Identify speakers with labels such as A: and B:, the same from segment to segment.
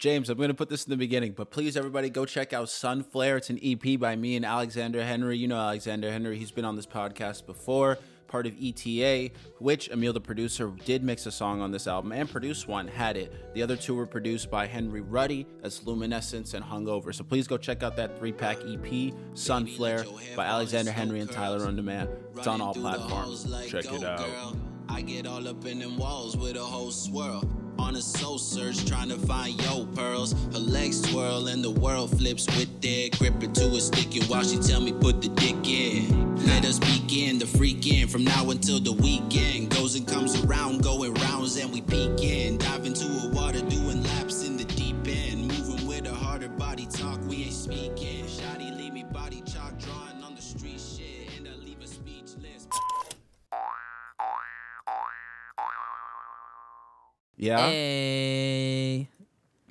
A: James, I'm going to put this in the beginning, but please, everybody, go check out Sunflare. It's an EP by me and Alexandre Henri. You know Alexandre Henri. He's been on this podcast before, part of ETA, which Emil, the producer, did mix a song on this album and produce one, had it. The other two were produced by Henry Ruddy, that's Luminescence and Hungover. So please go check out that three pack EP, Sunflare, by Alexandre Henri and Tyler on Demand. It's on all platforms. Check it out.
B: I get all up in them walls with a whole swirl. On a soul search, trying to find yo pearls. Her legs twirl and the world flips with their grip it to a stick. And while she tell me put the dick in, let us begin the freaking from now until the weekend goes and comes around, going rounds and we peek in. Dive into a water, doing
A: Yeah?
C: Hey,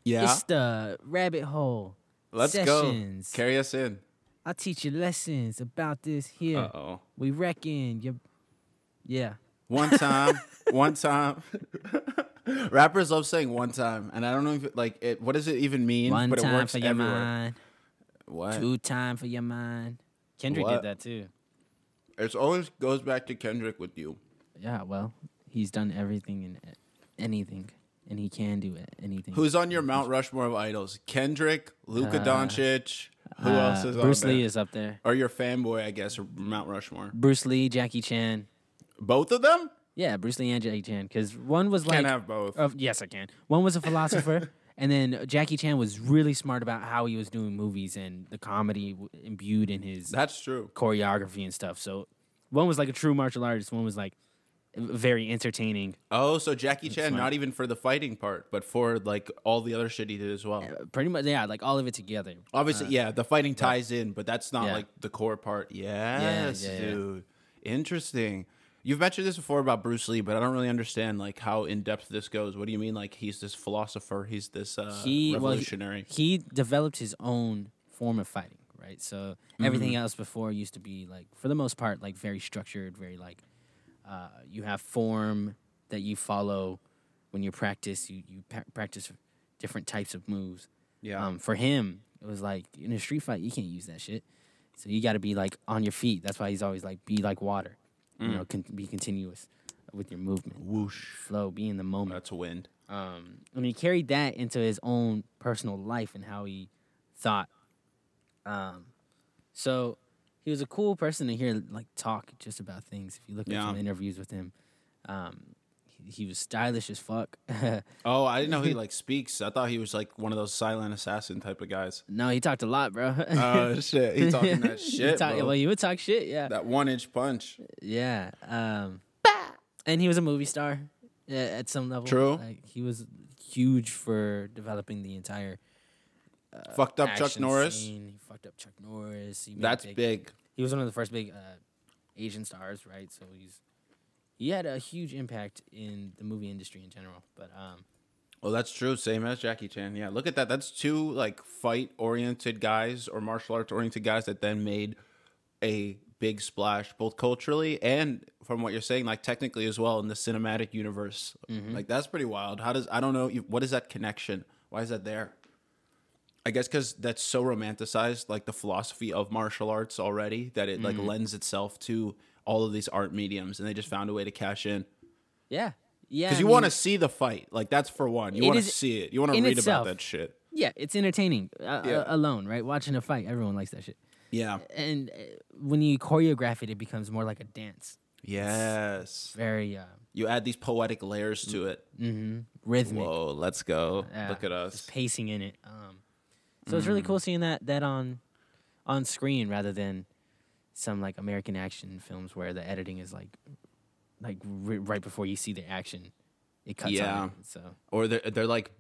A: yeah?
C: it's the rabbit hole.
A: Let's
C: sessions.
A: go. Carry us in.
C: I'll teach you lessons about this here.
A: Uh oh.
C: We reckon you. Yeah.
A: One time, one time. Rappers love saying one time, and I don't know if it, like it. What does it even mean?
C: One
A: but it
C: time
A: works
C: for your
A: everywhere.
C: mind.
A: What?
C: Two time for your mind. Kendrick
A: What?
C: did that too.
A: It always goes back to Kendrick with you.
C: Yeah. Well, he's done everything and anything, and he can do it. Anything.
A: Who's on your Mount Rushmore of idols? Kendrick, Luka
C: Uh,
A: Doncic. Who
C: Uh,
A: else is on there?
C: Bruce Lee
A: there?
C: is up there.
A: Or your fanboy, I guess, Mount Rushmore.
C: Bruce Lee, Jackie Chan.
A: Both of them
C: Yeah, Bruce Lee and Jackie Chan. Because one was like,
A: can't have both.
C: Uh, yes, I can. One was a philosopher, and then Jackie Chan was really smart about how he was doing movies and the comedy imbued in his
A: That's true.
C: choreography and stuff. So one was like a true martial artist. One was like very entertaining.
A: Oh, so Jackie Chan, not even for the fighting part, but for like all the other shit he did as well.
C: Uh, Pretty much, yeah, like all of it together.
A: Obviously, yeah, the fighting ties in, but that's not
C: Yeah.
A: like the core part. Yes, dude. Interesting. You've mentioned this before about Bruce Lee, but I don't really understand like how in depth this goes. What do you mean? Like he's this philosopher? He's this uh,
C: he well, he-
A: revolutionary?
C: he, developed his own form of fighting, right? So everything else before used to be like, for the most part, like very structured, very like uh, you have form that you follow when you practice. You you pa- practice different types of moves.
A: yeah.
C: Um, for him, it was like in a street fight, you can't use that shit. So you got to be like on your feet. That's why he's always like, be like water. You know, con- be continuous with your movement,
A: Whoosh.
C: flow, be in the moment.
A: That's wind.
C: Um, and he carried that into his own personal life and how he thought. Um, so he was a cool person to hear like talk just about things. If you look
A: Yeah.
C: at some interviews with him, um, he, he was stylish as fuck.
A: Oh, I didn't know he like speaks. I thought he was like one of those silent assassin type of guys.
C: no, he talked a lot, bro.
A: Oh shit, he talking that
C: He
A: shit,
C: talk-
A: bro.
C: Well, he would talk shit, yeah,
A: that one inch punch.
C: yeah. Um, and he was a movie star uh, at some level.
A: True.
C: Like, he was huge for developing the entire
A: Fucked up Chuck Norris.
C: scene. He fucked up Chuck Norris. He made
A: That's
C: big,
A: big.
C: He was one of the first big uh, Asian stars, right? So he's he had a huge impact in the movie industry in general. But um,
A: Well, that's true. Same as Jackie Chan. Yeah, look at that. That's two like fight oriented guys or martial arts oriented guys that then made a big splash, both culturally and from what you're saying, like technically as well in the cinematic universe. Like that's pretty wild. How does I don't know what is that connection? Why is that there? I guess because that's so romanticized, like the philosophy of martial arts already, that it like lends itself to all of these art mediums, and they just found a way to cash in.
C: yeah, yeah.
A: Because you want to see the fight, like that's for one. You want to see it. You want to read
C: itself.
A: about that shit.
C: yeah, it's entertaining uh,
A: Yeah.
C: uh, alone, right? Watching a fight, everyone likes that shit.
A: Yeah.
C: And uh, when you choreograph it, it becomes more like a dance.
A: Yes.
C: Very uh,
A: You add these poetic layers to it.
C: Mm-hmm. rhythmic.
A: Whoa, let's go.
C: Yeah,
A: Look at us.
C: pacing in it. Um, so it's really cool seeing that that on on screen rather than some like American action films where the editing is like like ri right before you see the action, it cuts
A: Yeah.
C: it. So
A: Or they're they're like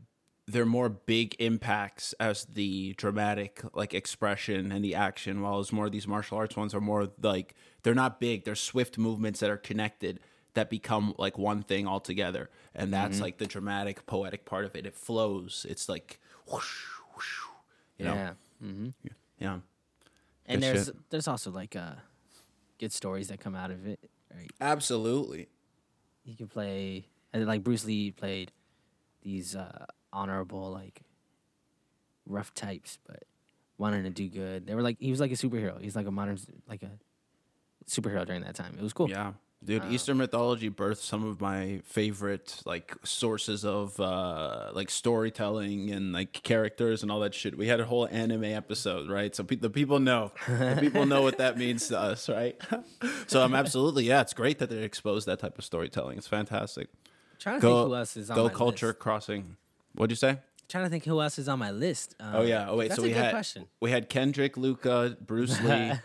A: they're more big impacts as the dramatic like expression and the action, while as more of these martial arts ones are more like they're not big. They're swift movements that are connected that become like one thing altogether. And that's
C: Mm-hmm.
A: like the dramatic, poetic part of it. It flows. It's like whoosh, whoosh, you know?
C: yeah, hmm
A: Yeah.
C: and
A: Good
C: there's
A: shit.
C: there's also like uh good stories that come out of it. Right,
A: Absolutely.
C: you can play and like Bruce Lee played these uh honorable like rough types, but wanting to do good. They were like he was like a superhero. He's like a modern like a superhero during that time. It was cool.
A: Yeah. Dude, Eastern mythology birthed some of my favorite like sources of uh like storytelling and like characters and all that shit. We had a whole anime episode, right? So pe- the people know. The people know what that means to us, right? so I'm absolutely yeah, it's great that they exposed that type of storytelling. It's fantastic.
C: trying to
A: Go
C: think who else is on
A: go culture
C: list.
A: crossing. What'd you say?
C: Trying to think who else is on my list. Um,
A: Oh yeah. Oh wait. so we had
D: question.
A: we had Kendrick, Luka, Bruce Lee,
C: I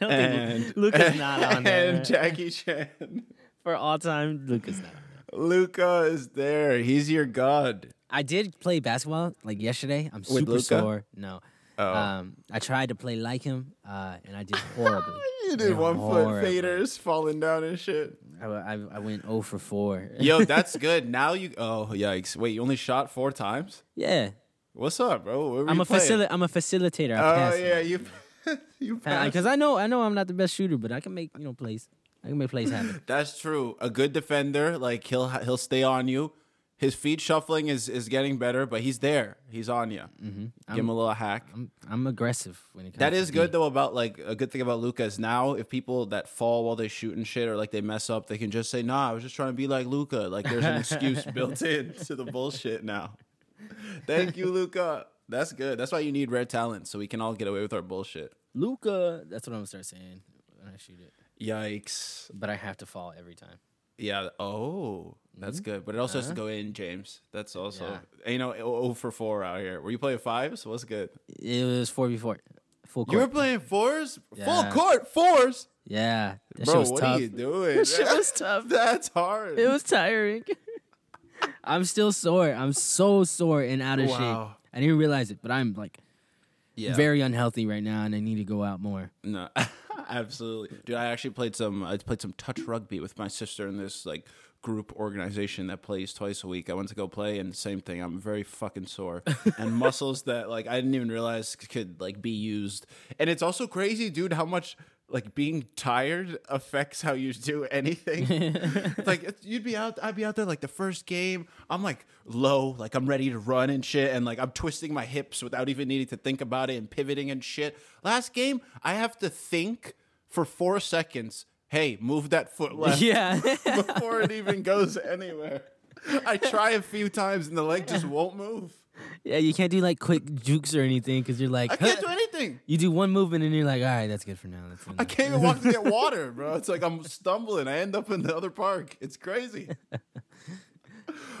C: don't
A: and
C: think Luka's not on there.
A: and Jackie Chan.
C: For all time, Luka's not there.
A: Luka is there. He's your god.
C: I did play basketball like yesterday. I'm super
A: Luka?
C: sore. No.
A: Oh.
C: Um, I tried to play like him, uh, and I did horribly.
A: You
C: did
A: did one foot faders falling down and shit.
C: I, I, I went 0 for 4.
A: Yo, that's good. Now you. Oh yikes! Wait, you only shot four times.
C: yeah.
A: What's up, bro?
C: I'm a facil- I'm a facilitator. I
A: Oh yeah, you. you.
C: Because I know I know I'm not the best shooter, but I can make you know plays. I can make plays happen.
A: That's true. A good defender, like he'll he'll stay on you. His feet shuffling is is getting better, but he's there. He's on you. Mm-hmm. Give him a little hack.
C: I'm I'm aggressive when it comes.
A: That is good
C: D.
A: though. About like a good thing about Luka is now if people that fall while they shoot and shit or like they mess up, they can just say, "Nah, I was just trying to be like Luka." Like there's an excuse built in to the bullshit now. Thank you, Luka. That's good. That's why you need rare talent so we can all get away with our bullshit.
C: Luka. That's what I'm gonna start saying when I shoot it.
A: Yikes.
C: But I have to fall every time.
A: Yeah. Oh, that's mm-hmm. good. But it also has to uh-huh. go in, James. That's also
C: Yeah.
A: Eh, you know oh for four out here. Were you playing fives? What's good?
C: It was four v four, full court.
A: You were playing fours, full court fours.
C: yeah, that shit
A: Bro,
C: was
A: what
C: tough.
A: are you doing?
C: That shit was tough.
A: That's hard.
C: It was tiring. I'm still sore. I'm so sore and out of
A: Wow.
C: shape. I didn't realize it, but I'm like
A: yeah.
C: very unhealthy right now, and I need to go out more.
A: No, absolutely, dude. I actually played some. I played some touch rugby with my sister in this like group organization that plays twice a week. I went to go play, and same thing. I'm very fucking sore and muscles that like I didn't even realize could like be used. And it's also crazy, dude, how much like being tired affects how you do anything. like you'd be out, I'd be out there like the first game. I'm like low, like I'm ready to run and shit, and like I'm twisting my hips without even needing to think about it and pivoting and shit. Last game, I have to think for four seconds. Hey, move that foot left
C: Yeah,
A: before it even goes anywhere. I try a few times and the leg just won't move.
C: yeah. You can't do like quick jukes or anything because you're like,
A: I can't do anything.
C: You do one movement and you're like, all right, that's good for now. That's good
A: I can't even walk to get water, bro. It's like I'm stumbling. I end up in the other park. It's crazy.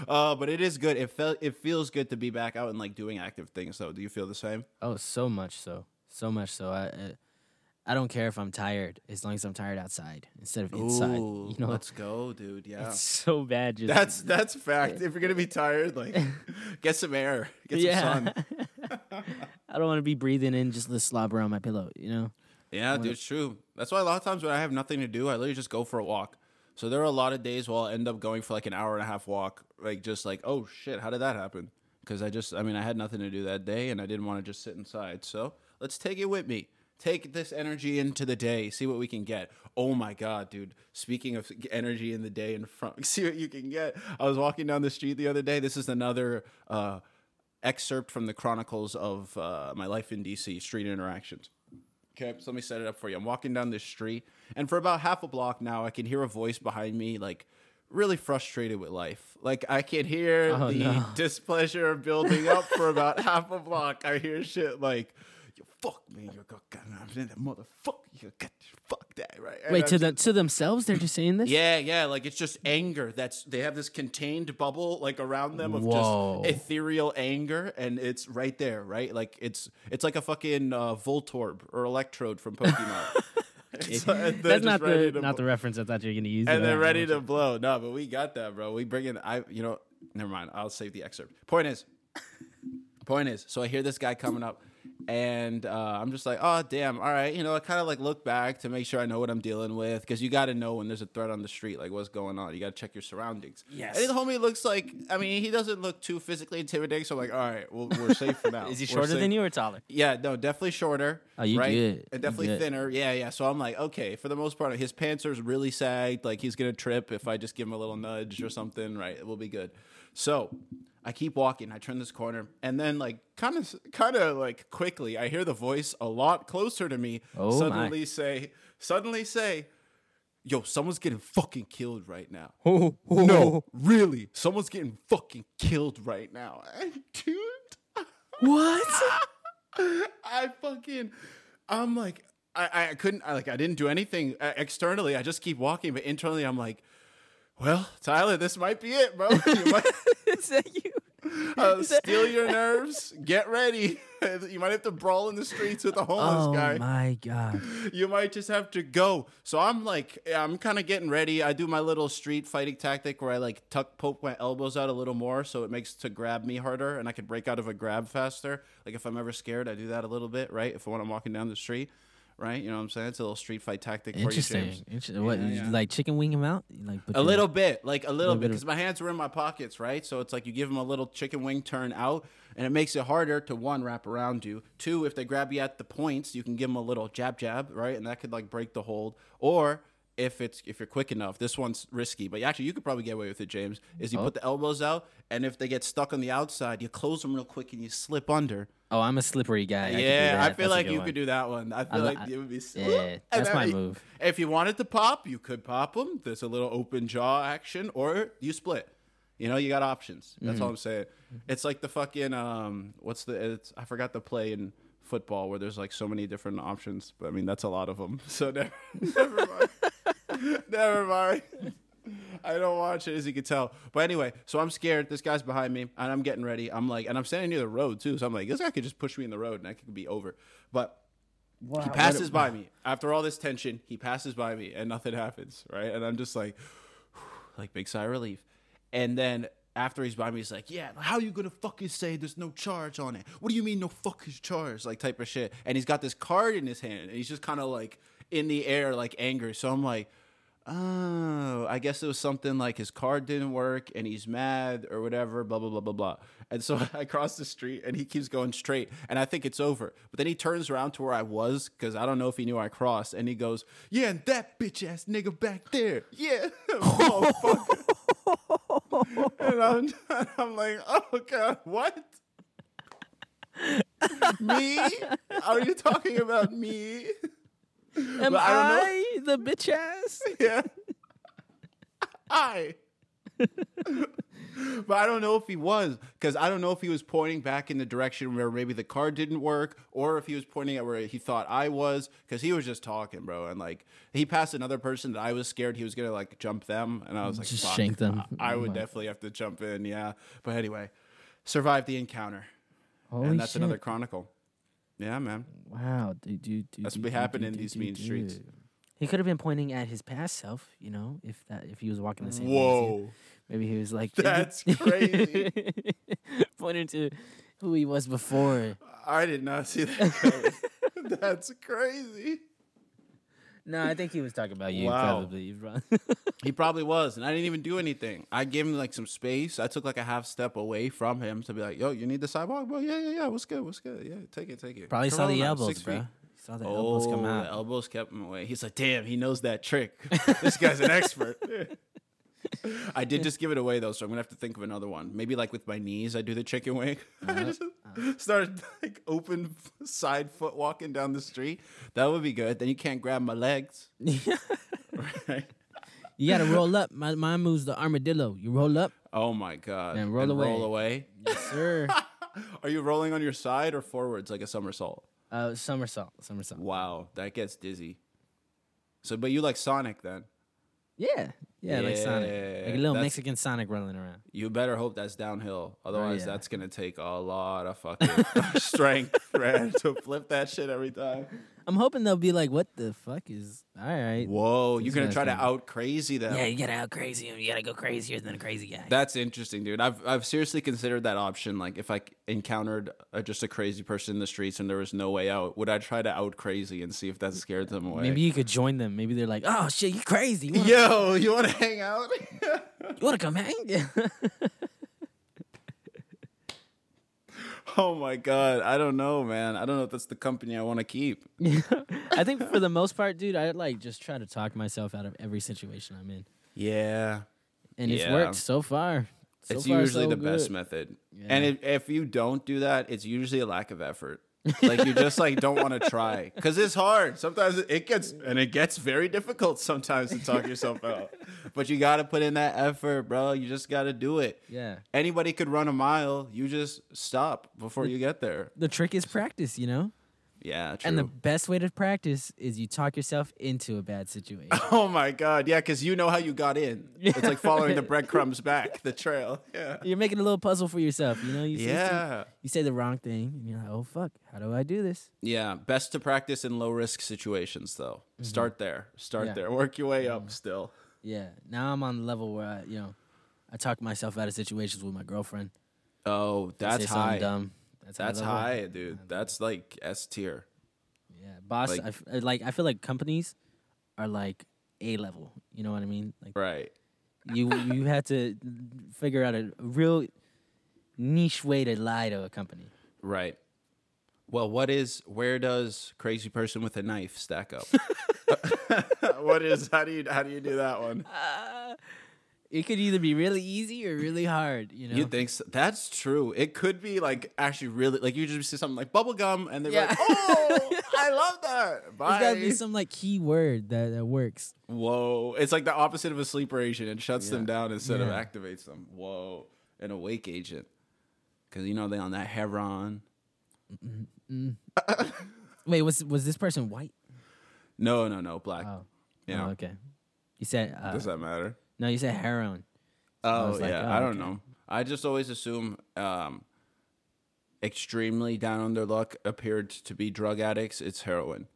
A: Uh, but it is good. It felt it feels good to be back out and like doing active things. though. do you feel the same?
C: Oh, so much so, so much so. I, I, I don't care if I'm tired as long as I'm tired outside instead of inside.
A: Ooh,
C: you know,
A: let's go, dude. Yeah,
C: it's so bad. Just
A: that's that's fact. If you're gonna be tired, like get some air, get some sun.
C: I don't want to be breathing in just the slobber on my pillow. You know.
A: Yeah, dude, it's true. That's why a lot of times when I have nothing to do, I literally just go for a walk. So there are a lot of days where I'll end up going for like an hour and a half walk, like just like, oh shit, how did that happen? Because I just, I mean, I had nothing to do that day, and I didn't want to just sit inside. So let's take it with me. Take this energy into the day. See what we can get. Oh my god, dude! Speaking of energy in the day, in front, see what you can get. I was walking down the street the other day. This is another uh, excerpt from the chronicles of uh, my life in DC. Street interactions. Okay, so let me set it up for you. I'm walking down this street, and for about half a block now, I can hear a voice behind me, like really frustrated with life. Like I can hear
C: Oh,
A: the
C: no.
A: displeasure building up for about half a block. I hear shit like, "You fuck me, you got that motherfucker, you got fuck that right."
C: Wait to the to themselves, they're just saying this.
A: yeah, yeah, like it's just anger. That's they have this contained bubble like around them of
C: Whoa.
A: just ethereal anger, and it's right there, right? Like it's it's like a fucking uh, Voltorb or Electrode from Pokemon. Uh,
C: That's not the not the reference I thought you were gonna use.
A: and they're ready to blow. No, but we got that, bro. We bring in. I, you know, never mind. I'll save the excerpt. Point is, point is. So I hear this guy coming up, and uh, I'm just like, oh damn, all right. You know, I kind of like look back to make sure I know what I'm dealing with because you got to know when there's a threat on the street, like what's going on. You got to check your surroundings.
C: Yes.
A: And the homie looks like, I mean, he doesn't look too physically intimidating. So I'm like, all right, well, we're safe for now.
C: Is he
A: We're
C: shorter
A: safe.
C: than you or taller?
A: Yeah, no, definitely shorter.
C: Oh, you
A: right?
C: good.
A: And definitely
C: good.
A: thinner. Yeah, yeah. So I'm like, okay, for the most part, his pants are really sagged. Like he's gonna trip if I just give him a little nudge or something. Right, it will be good. So I keep walking. I turn this corner, and then like kind of, kind of like quickly, I hear the voice a lot closer to me.
C: Oh, my.
A: suddenly say, suddenly say, "Yo, someone's getting fucking killed right now."
C: Oh,
A: No, really, someone's getting fucking killed right now, dude.
C: What?
A: I fucking, I'm like, I, I couldn't, I, like, I didn't do anything uh, externally. I just keep walking, but internally, I'm like, well, Tyler, this might be it, bro. Might
C: Is that you?
A: Uh, steal your nerves. Get ready. you might have to brawl in the streets with a homeless
C: Oh
A: guy.
C: Oh my god.
A: You might just have to go. So I'm like, I'm kind of getting ready. I do my little street fighting tactic where I like tuck, poke my elbows out a little more so it makes to grab me harder and I can break out of a grab faster. Like if I'm ever scared, I do that a little bit, right? If when I'm walking down the street, right? You know what I'm saying? It's a little street fight tactic for you,
C: Interesting.
A: James.
C: Interesting. What?
A: Yeah, yeah.
C: Like chicken wing him out? Like
A: A little bit, like a little
C: little
A: bit, because my hands were in my pockets, right? So it's like you give them a little chicken wing turn out, and it makes it harder to one wrap around you. Two, if they grab you at the points, you can give them a little jab jab, right? And that could like break the hold. Or if it's if you're quick enough, this one's risky, but actually you could probably get away with it, James. Is
C: Oh.
A: you put the elbows out, and if they get stuck on the outside, you close them real quick and you slip under.
C: Oh, I'm a slippery guy. I
A: yeah, I
C: that.
A: feel
C: That's
A: like you
C: one.
A: could do that one. I feel
C: li-
A: like it would be.
C: yeah,
A: And
C: that's my
A: if-
C: move.
A: If you wanted to pop, you could pop them. There's a little open jaw action, or you split. You know, you got options. That's
C: Mm-hmm.
A: all I'm saying. It's like the fucking um, what's the? It's I forgot the play in football where there's like so many different options. But I mean, that's a lot of them. So never, never mind. never mind. I don't watch it, as you can tell. But anyway, so I'm scared. This guy's behind me, and I'm getting ready. I'm like, and I'm standing near the road too. So I'm like, this guy could just push me in the road, and I could be over. But he passes by me after all this tension. He passes by me, and nothing happens, right? And I'm just like, like big sigh of relief. And then after he's by me, he's like, "Yeah, how you gonna fucking say there's no charge on it? What do you mean no fucking charge? Like type of shit." And he's got this card in his hand, and he's just kind of like in the air, like angry. So I'm like, "Oh, I guess it was something like his card didn't work, and he's mad or whatever." Blah blah blah blah blah. And so I cross the street, and he keeps going straight, and I think it's over. But then he turns around to where I was, because I don't know if he knew I crossed, and he goes, "Yeah, and that bitch ass nigga back there, yeah, motherfucker." and I'm, I'm like, oh god, what? me? Are you talking about me?
C: Am
A: But I
C: I, the bitch ass?
A: Yeah. I. but I don't know if he was because I don't know if he was pointing back in the direction where maybe the car didn't work, or if he was pointing at where he thought I was because he was just talking, bro. And like he passed another person that I was scared he was gonna like jump them, and I was like,
C: Just
A: Fuck,
C: shank them.
A: I, I would
C: my-
A: definitely have to jump in, yeah. But anyway, survived the encounter,
C: Holy
A: and that's
C: shit.
A: another chronicle. Yeah, man.
C: Wow, dude, dude, dude.
A: That's
C: dude,
A: what happened in these mean streets.
C: He could have been pointing at his past self, you know, if that if he was walking the same.
A: Whoa.
C: Maybe he was like
A: That's crazy.
C: pointing to who he was before.
A: I did not see that. That's crazy.
C: No, I think he was talking about you.
A: Wow.
C: Probably.
A: He probably was, and I didn't even do anything. I gave him like some space. I took like a half step away from him to be like, "Yo, you need the sidewalk, bro? Yeah, yeah, yeah. What's good? What's good? Yeah, take it, take it."
C: probably
A: Come
C: saw the elbows,
A: six
C: bro.
A: feet.
C: He saw the elbows come
A: Oh,
C: out.
A: the elbows kept him away. He's like, "Damn, he knows that trick. this guy's an expert." I did just give it away though, so I'm gonna have to think of another one. Maybe like with my knees, I do the chicken wing. I just start like open side foot walking down the street. That would be good. Then you can't grab my legs. right?
C: You gotta roll up. My my move's the armadillo. You roll up.
A: Oh my god!
C: And roll
A: Roll
C: away.
A: Roll away.
C: Yes, sir.
A: Are you rolling on your side or forwards like a somersault?
C: uh, somersault, somersault.
A: Wow, that gets dizzy. So, but you like Sonic then?
C: Yeah, yeah, like Sonic, like a little
A: that's-
C: Mexican Sonic rolling around.
A: You better hope that's downhill. Otherwise,
C: yeah.
A: that's gonna take a lot of fucking strength, man, to flip that shit every time.
C: I'm hoping they'll be like, "What the fuck is all right?"
A: Whoa, you're gonna try to out crazy them.
C: Yeah, you gotta out crazy him. You gotta go crazier than a crazy guy.
A: That's interesting, dude. I've I've seriously considered that option. Like, if I encountered a, just a crazy person in the streets and there was no way out, would I try to out crazy and see if that scared them away?
C: Maybe you could join them. Maybe they're like, "Oh shit, you crazy? You wanna,
A: Yo, you want to hang out?
C: you wanna come hang?"
A: oh my god, I don't know, man. I don't know if that's the company I want to keep.
C: I think for the most part, dude, I like just try to talk myself out of every situation I'm in,
A: Yeah,
C: and it's
A: Yeah.
C: worked so far. So
A: it's
C: far,
A: usually
C: so
A: the best method.
C: Yeah.
A: And if, if you don't do that, it's usually a lack of effort. Like you just like don't want to try because it's hard. Sometimes it gets and it gets very difficult sometimes to talk yourself out. But you got to put in that effort, bro. You just got to do it.
C: Yeah.
A: Anybody could run a mile. You just stop before you get there.
C: The trick is practice, you know?
A: Yeah, true.
C: And the best way to practice is you talk yourself into a bad situation.
A: oh my god, yeah, because you know how you got in. It's like following the breadcrumbs back the trail. Yeah.
C: You're making a little puzzle for yourself, you know? You say,
A: Yeah.
C: you say the wrong thing, and you're like, oh, fuck, how do I do this?
A: Yeah, best to practice in low risk situations though. Mm-hmm. Start there. Start
C: Yeah.
A: there. Work your way up mm-hmm. still.
C: Yeah. Now I'm on the level where, I, you know, I talk myself out of situations with my girlfriend.
A: Oh, that's high.
C: Dumb. That's,
A: That's
C: another-
A: high, dude. That's like S tier.
C: Yeah, boss.
A: Like-
C: I f- I like I feel like companies are like A level. You know what I mean? Like
A: Right.
C: you you had to figure out a real niche way to lie to a company.
A: Right. Well, what is where does crazy person with a knife stack up? what is how do you how do you do that one?
C: Uh, It could either be really easy or really hard. You know.
A: You think so? that's true? It could be like actually really like you just see something like bubble gum and they're
C: Yeah.
A: like, "Oh, I love that." Bye.
C: There's gotta be some like key word that, that works.
A: Whoa. It's like the opposite of a sleeper agent. It shuts them down instead of activates them. Whoa. An awake agent. Because, you know, they on that heroin.
C: Wait, was was this person white?
A: No, no, no. Black.
C: Oh,
A: yeah.
C: oh, okay. You said uh,
A: Does that matter?
C: No. You said heroin.
A: Oh,
C: was like,
A: yeah.
C: oh,
A: I don't
C: okay.
A: know. I just always assume um, extremely down on their luck appeared to be drug addicts. It's heroin.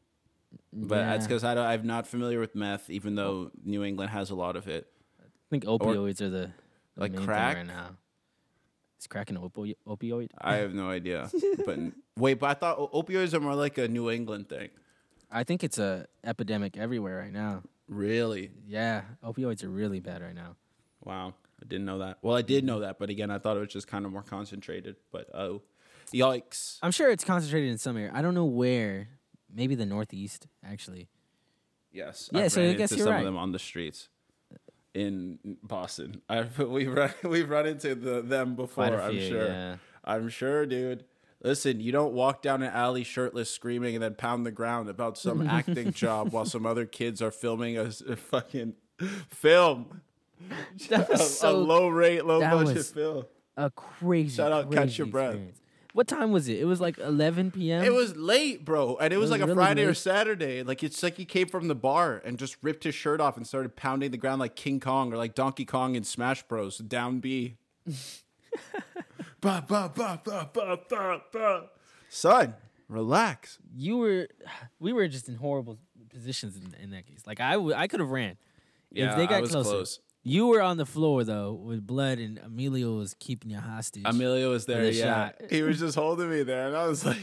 A: But that's because I'm not familiar with meth, even though New England has a lot of it.
C: I think opioids are the, the
A: Like
C: main thing
A: crack?
C: right now. Is crack an opi- opioid?
A: I have no idea. but wait, but I thought o- opioids are more like a New England thing.
C: I think it's a epidemic everywhere right now.
A: Really?
C: Yeah, opioids are really bad right now.
A: Wow. I didn't know that. Well, I did know that, but again, I thought it was just kind of more concentrated. But oh, yikes.
C: I'm sure it's concentrated in some area. I don't know where. Maybe the Northeast, actually.
A: Yes.
C: Yeah,
A: I've
C: so I guess you're
A: some
C: right.
A: of them on the streets in Boston. I've we've run we've run into the, them before.
C: A
A: I'm sure.
C: yeah.
A: I'm sure, dude. Listen, you don't walk down an alley shirtless, screaming, and then pound the ground about some acting job while some other kids are filming a fucking film.
C: That
A: A,
C: was
A: a
C: so
A: low rate, low budget film.
C: a crazy.
A: Shout out, Catch
C: crazy
A: Your Breath.
C: experience. What time was it? It was like 11 p.m.
A: It was late, bro, and it was
C: was
A: like a
C: really
A: Friday or. Saturday. Like it's like he came from the bar and just ripped his shirt off and started pounding the ground like King Kong or like Donkey Kong in Smash Bros. Down B. ba, ba, ba, ba, ba, ba, ba. Son, relax.
C: You were, we were just in horrible positions in, in that case. Like I, w- I could have ran.
A: Yeah,
C: if they got
A: I was
C: closer.
A: close.
C: You were on the floor though with blood, and Emilio was keeping you hostage.
A: Emilio was there.
C: a
A: Yeah,
C: shot.
A: he was just holding me there, and I was like,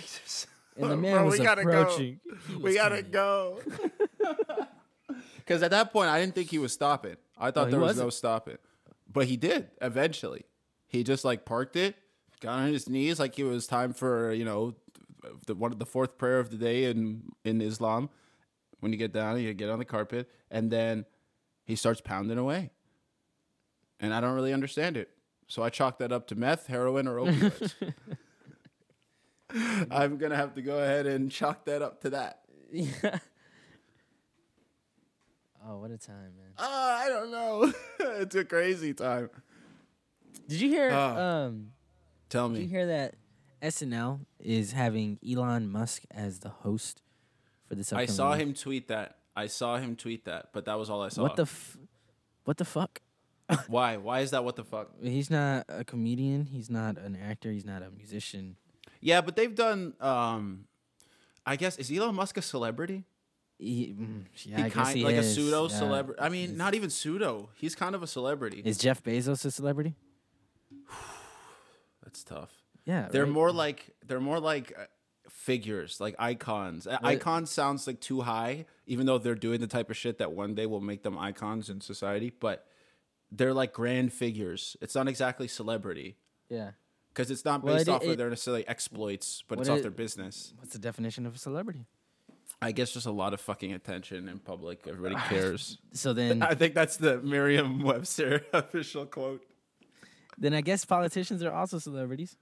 C: and the man
A: "Bro,
C: was
A: we gotta
C: approaching.
A: Go.
C: was
A: We gotta
C: coming.
A: go." Because at that point, I didn't think he was stopping. I thought
C: he
A: there was no
C: wasn't?
A: stopping, but he did eventually. He just like parked it, got on his knees, like it was time for you know the one the fourth prayer of the day in in Islam. When you get down, you get on the carpet, and then he starts pounding away. And I don't really understand it, so I chalk that up to meth, heroin, or opioids. I'm gonna have to go ahead and chalk that up to that.
C: Yeah. Oh, what a time, man!
A: Uh, I don't know. it's a crazy time.
C: Did you hear?
A: Oh.
C: um,
A: Tell me.
C: did you hear that SNL is having Elon Musk as the host for this?
A: I saw
C: week?
A: him tweet that. I saw him tweet that, but that was all I saw.
C: What the? F- what the fuck?
A: Why? Why is that? What the fuck?
C: He's not a comedian. He's not an actor. He's not a musician.
A: Yeah, but they've done. um I guess is Elon Musk a celebrity?
C: He, mm, yeah,
A: He
C: I guess
A: kind
C: he
A: like
C: is.
A: a pseudo
C: yeah.
A: celebrity. I mean, not even pseudo. He's kind of a celebrity.
C: Is Jeff Bezos a celebrity?
A: That's tough.
C: Yeah,
A: They're
C: right?
A: more like they're more like uh, figures, like icons. Uh, Icon sounds like too high, even though they're doing the type of shit that one day will make them icons in society. But they're like grand figures. It's not exactly celebrity
C: Yeah.
A: because it's not
C: Well,
A: based
C: it-
A: off
C: it-
A: of their necessarily exploits, but it's off
C: it-
A: their business.
C: What's the definition of a celebrity?
A: I guess just a lot of fucking attention in public. Everybody cares.
C: So then,
A: I think that's the Merriam-Webster official quote.
C: Then I guess politicians are also celebrities.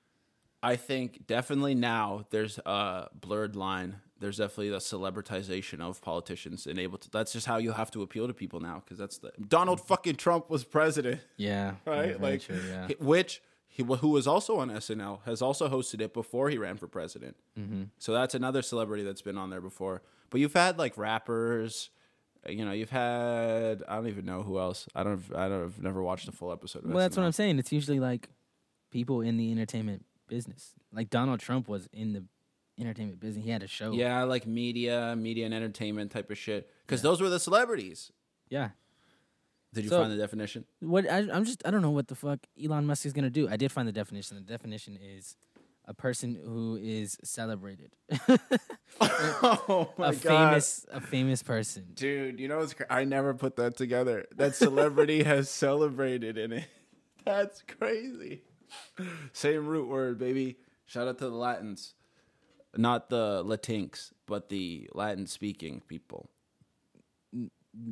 A: I think definitely now there's a blurred line. There's definitely the celebritization of politicians and able to. That's just how you have to appeal to people now because that's the Donald fucking Trump was president,
C: Yeah.
A: right? like,
C: true, yeah.
A: which he who was also on SNL has also hosted it before he ran for president.
C: Mm-hmm.
A: So that's another celebrity that's been on there before. But you've had like rappers. You know, you've had I don't even know who else. I don't. I don't. I've never watched a full episode. Of
C: Well, that's what I'm saying. It's usually like people in the entertainment business. Like Donald Trump was in the entertainment business. He had a show.
A: Yeah, like media, media and entertainment type of shit. Because those were the celebrities.
C: Yeah.
A: Did you
C: So-
A: find the definition?
C: What I, I'm just I don't know what the fuck Elon Musk is gonna do. I did find the definition. The definition is a person who is celebrated,
A: oh
C: a famous a famous person.
A: dude! You know what's? Cra- I never put that together. That celebrity has celebrated in it. That's crazy. Same root word, baby. Shout out to the Latins, not the Latinx, but the Latin speaking people.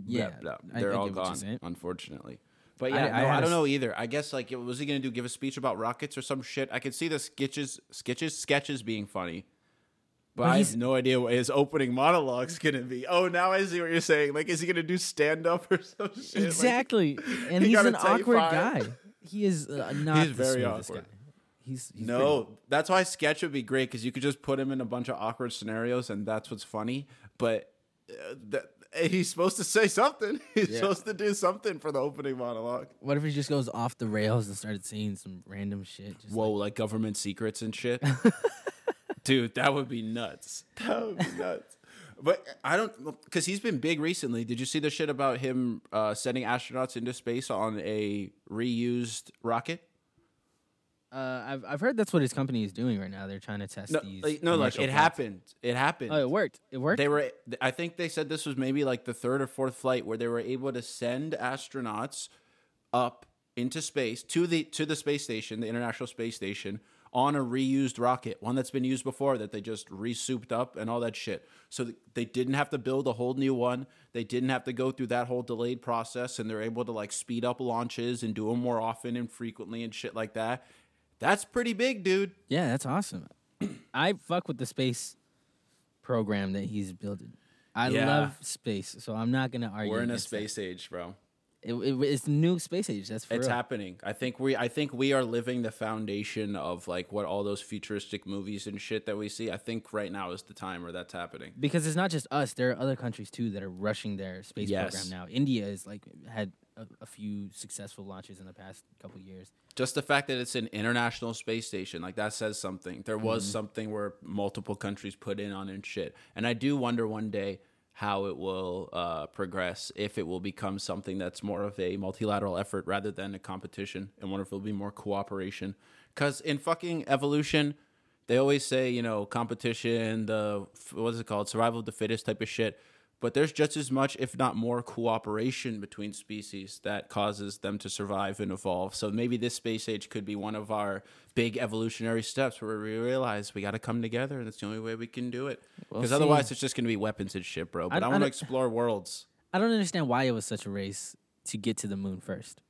C: Yeah,
A: Blah, blah. They're
C: I
A: all
C: get what you're
A: gone, unfortunately. But yeah,
C: I
A: no, I,
C: a
A: don't know either. I guess like, was he gonna do give a speech about rockets or some shit? I could see the sketches, sketches, sketches being funny, but I have no idea what his opening monologue's gonna be. Oh, now I see what you're saying. Like, is he gonna do stand up or some shit? Like,
C: Exactly, and
A: he
C: he's an awkward guy. He is uh, not
A: He's very awkward.
C: guy. He's, he's
A: no, that's why sketch would be great because you could just put him in a bunch of awkward scenarios and that's what's funny. But uh, that, he's supposed to say something. He's
C: Yeah.
A: supposed to do something for the opening monologue.
C: What if he just goes off the rails and started saying some random shit? Just
A: Whoa,
C: like-
A: like government secrets and shit. Dude, that would be nuts. That would be nuts. But I don't, because he's been big recently. Did you see the shit about him uh, sending astronauts into space on a reused rocket?
C: Uh, I've I've heard that's what his company is doing right now. They're trying to test
A: No,
C: these.
A: like, no, like it
C: flights.
A: happened. It happened.
C: Oh, it worked. It worked.
A: They were. I think they said this was maybe like the third or fourth flight where they were able to send astronauts up into space to the to the space station, the International Space Station, on a reused rocket, one that's been used before that they just resouped up and all that shit. So th- they didn't have to build a whole new one. They didn't have to go through that whole delayed process, and they're able to like speed up launches and do them more often and frequently and shit like that. That's pretty big, dude.
C: yeah, that's awesome. I fuck with the space program that he's building. I
A: Yeah.
C: love space, so I'm not gonna argue.
A: We're in a
C: against that.
A: space age, bro.
C: It, it- it's the new space age. That's for
A: it's
C: real.
A: happening. I think we I think we are living the foundation of like what all those futuristic movies and shit that we see. I think right now is the time where that's happening.
C: because it's not just us. There are other countries too that are rushing their space
A: Yes.
C: program now. India is like had a, a few successful launches in the past couple years.
A: Just the fact that it's an international space station, like that says something. There was something where multiple countries put in on and shit. And I do wonder one day how it will uh, progress, if it will become something that's more of a multilateral effort rather than a competition, and wonder if it'll be more cooperation. Because in fucking evolution, they always say, you know, competition, the what is it called, survival of the fittest type of shit. But there's just as much, if not more, cooperation between species that causes them to survive and evolve. So maybe this space age could be one of our big evolutionary steps where we realize we got to come together, and that's the only way we can do it.
C: We'll
A: Because otherwise, it's just going to be weapons and shit, bro. But
C: I-
A: I, want to explore worlds,
C: I don't understand why it was such a race to get to the moon first.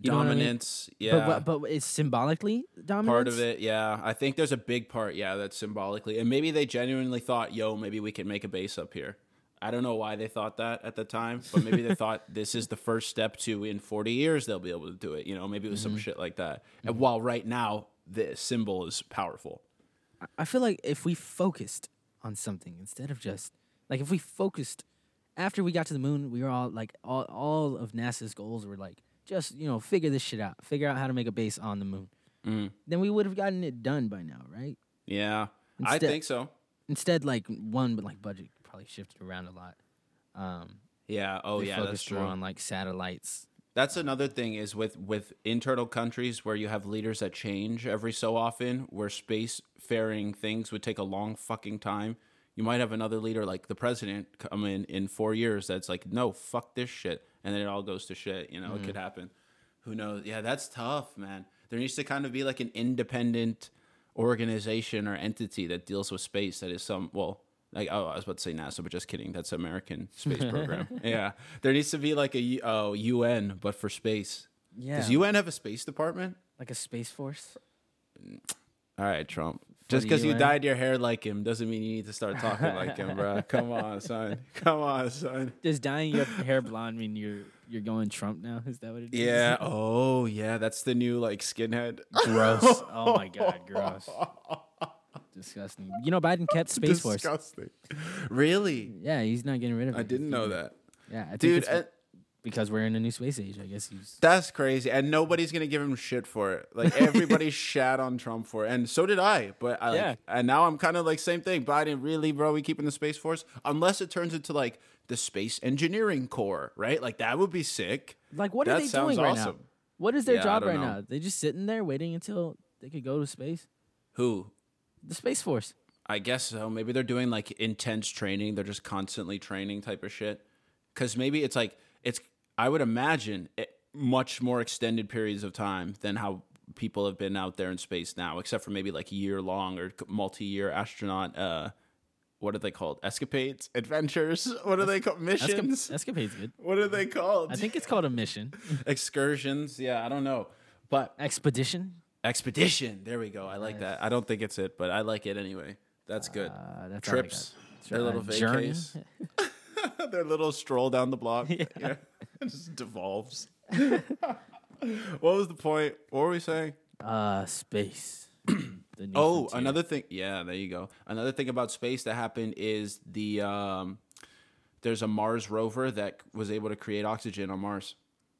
C: You what I mean?
A: dominance. Yeah,
C: But, but but it's symbolically dominance.
A: part of it yeah i think there's a big part yeah that's symbolically and maybe they genuinely thought yo maybe we can make a base up here i don't know why they thought that at the time but maybe they thought this is the first step to in 40 years they'll be able to do it you know? Maybe it was some shit like that. And while right now the symbol is powerful.
C: I feel like if we focused on something instead of just like if we focused after we got to the moon, we were all like all all of NASA's goals were like just you know figure this shit out, figure out how to make a base on the moon.
A: Mm.
C: Then we would have gotten it done by now, right?
A: yeah. I think so.
C: Instead, like one, but like budget probably shifted around a lot. Um,
A: yeah oh yeah that's
C: focused
A: true
C: on like satellites.
A: That's another thing is with with internal countries where you have leaders that change every so often, where space faring things would take a long fucking time. You might have another leader like the president come in in four years that's like, no, fuck this shit, and then it all goes to shit. You know, it could happen. Who knows? Yeah, that's tough, man. There needs to kind of be like an independent organization or entity that deals with space that is some well like oh I was about to say NASA but just kidding that's American space program yeah there needs to be like a oh, UN but for space
C: Yeah.
A: Does UN have a space department?
C: like a space force?
A: All right, Trump. Just because you dyed your hair like him doesn't mean you need to start talking like him, bro. Come on, son. Come on, son.
C: Does dyeing your hair blonde mean you're you're going Trump now? Is that what it is?
A: Yeah. Oh, yeah. That's the new like skinhead.
C: Gross. oh my god, gross. Disgusting. You know, Biden kept Space Force.
A: Disgusting. Really?
C: Yeah, he's not getting rid of it.
A: I didn't know that,
C: Yeah, I think
A: dude.
C: because we're in a new space age. I guess he's.
A: that's crazy, and nobody's gonna give him shit for it. Like everybody shat on Trump for it, and so did I. But I, like,
C: Yeah.
A: and now I'm kind of like same thing. Biden, really, bro? We keeping the space force unless it turns into like the space engineering corps, right? Like that would be sick.
C: Like, what
A: That
C: are they doing right now? What is their
A: Yeah,
C: job right
A: know.
C: now? They just sitting there waiting until they could go to space.
A: Who?
C: The space force.
A: I guess so. Maybe they're doing like intense training. They're just constantly training type of shit. Because maybe it's like it's. I would imagine it, much more extended periods of time than how people have been out there in space now, except for maybe like year long or multi-year astronaut. Uh, what are they called? Escapades, adventures. What are they called? Missions.
C: Esca- Escapade's good.
A: what are they called?
C: I think it's called a mission.
A: excursions. Yeah, I don't know, but
C: Expedition.
A: Expedition. There we go. I like that. I don't think it's it, but I like it anyway. That's good.
C: Uh, that's all I got.
A: Trips. Their little
C: journey.
A: vacays. Their little stroll down the block. Yeah. It just devolves. what was the point? What were we saying?
C: Uh, space. The new
A: Oh,
C: frontier.
A: another thing. Yeah, there you go. Another thing about space that happened is the um, there's a Mars rover that was able to create oxygen on Mars.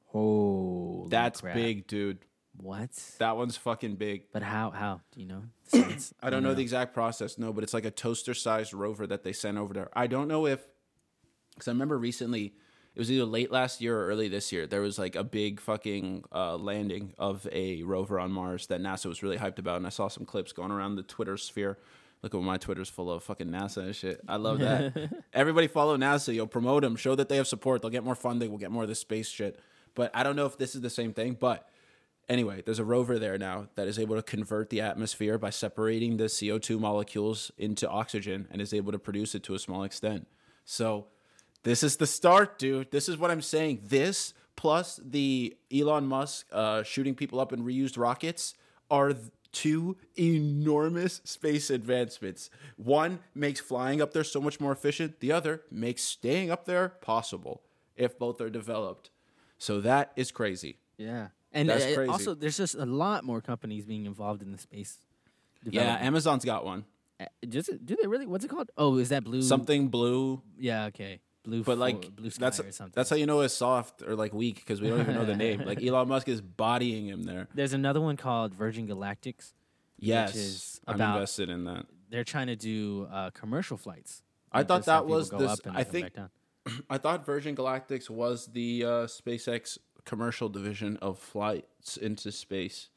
C: Holy
A: That's
C: crap.
A: big, dude.
C: What?
A: That one's fucking big.
C: But how? How do you know? the science?
A: I don't know the exact process, no, but it's like a toaster-sized rover that they sent over there. I don't know if, because I remember recently, it was either late last year or early this year. There was like a big fucking uh, landing of a rover on Mars that NASA was really hyped about, and I saw some clips going around the Twitter sphere. Look at my Twitter's full of fucking NASA and shit. I love that. Everybody follow NASA. You'll promote them. Show that they have support. They'll get more funding. We'll get more of this space shit. But I don't know if this is the same thing. But Anyway, there's a rover there now that is able to convert the atmosphere by separating the CO2 molecules into oxygen and is able to produce it to a small extent. So, this is the start, dude. This is what I'm saying. This plus the Elon Musk uh, shooting people up in reused rockets are two enormous space advancements. One makes flying up there so much more efficient, the other makes staying up there possible if both are developed. So, that is crazy.
C: Yeah, and
A: That's crazy.
C: also there's just a lot more companies being involved in the space.
A: Yeah. Amazon's got one.
C: Uh, Just do they really? What's it called? Oh, is that blue?
A: Something blue,
C: Yeah. Okay. Blue.
A: but
C: fo-
A: like
C: blue sky
A: that's
C: or something.
A: that's how you know it's soft or like weak because we don't even know the name. Like Elon Musk is bodying him there.
C: There's another one called Virgin Galactics.
A: Yes,
C: is
A: I'm
C: about-
A: invested in that.
C: They're trying to do uh, commercial flights.
A: I thought that was this- I think- I thought Virgin Galactics was the uh, SpaceX commercial division of flights into space.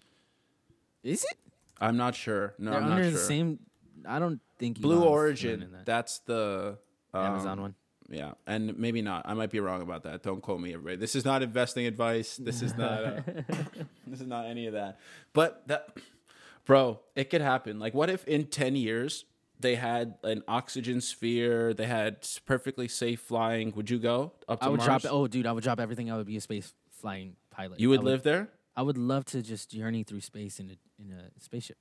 C: Is it?
A: I'm not sure. No,
C: They're
A: I'm
C: under
A: not
C: the
A: sure.
C: same. I don't think
A: Blue
C: Elon's
A: Origin.
C: running that.
A: That's the um,
C: Amazon one.
A: Yeah, and maybe not. I might be wrong about that. Don't quote me, everybody. This is not investing advice. This is not. Uh, this is not any of that. But that, bro, it could happen. Like, what if in ten years they had an oxygen sphere? They had s- perfectly safe flying. Would you go up to
C: I would
A: Mars?
C: drop. Oh, dude, I would drop everything. I would be a space flying pilot.
A: you would
C: I
A: live there.
C: I would love to just journey through space in a in a spaceship.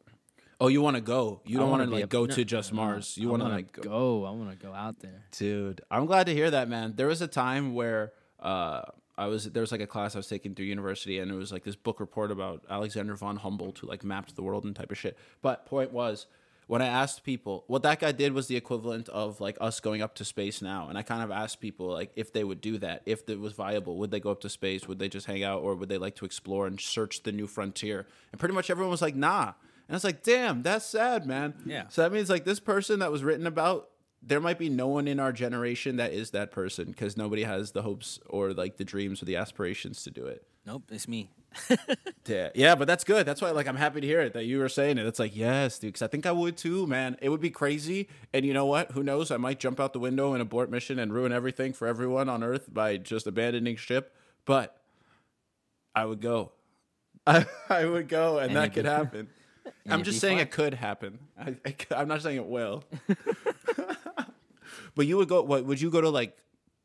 A: Oh, you want to go? You
C: I
A: don't want
C: wanna
A: like
C: a-
A: go
C: no,
A: to just
C: wanna-
A: Mars. You want to like go.
C: go. I want to go out there.
A: Dude, I'm glad to hear that, man. There was a time where uh, I was there was like a class I was taking through university, and it was like this book report about Alexander von Humboldt who like mapped the world and type of shit. But point was, when I asked people, what that guy did was the equivalent of like us going up to space now, and I kind of asked people like if they would do that, if it was viable, would they go up to space, would they just hang out, or would they like to explore and search the new frontier? And pretty much everyone was like, nah. And it's like, damn, that's sad, man.
C: Yeah.
A: So that means like this person that was written about, there might be no one in our generation that is that person because nobody has the hopes or like the dreams or the aspirations to do it.
C: Nope, it's me.
A: Yeah, yeah, but that's good. That's why like I'm happy to hear it that you were saying it. It's like yes, dude, because I think I would too, man. It would be crazy, and you know what? Who knows? I might jump out the window and abort mission and ruin everything for everyone on Earth by just abandoning ship. But I would go. I, I would go, and,
C: And
A: that could
C: be-
A: happen. I'm just saying
C: fine.
A: it could happen. I, I, am not saying it will. but you would go. What would you go to like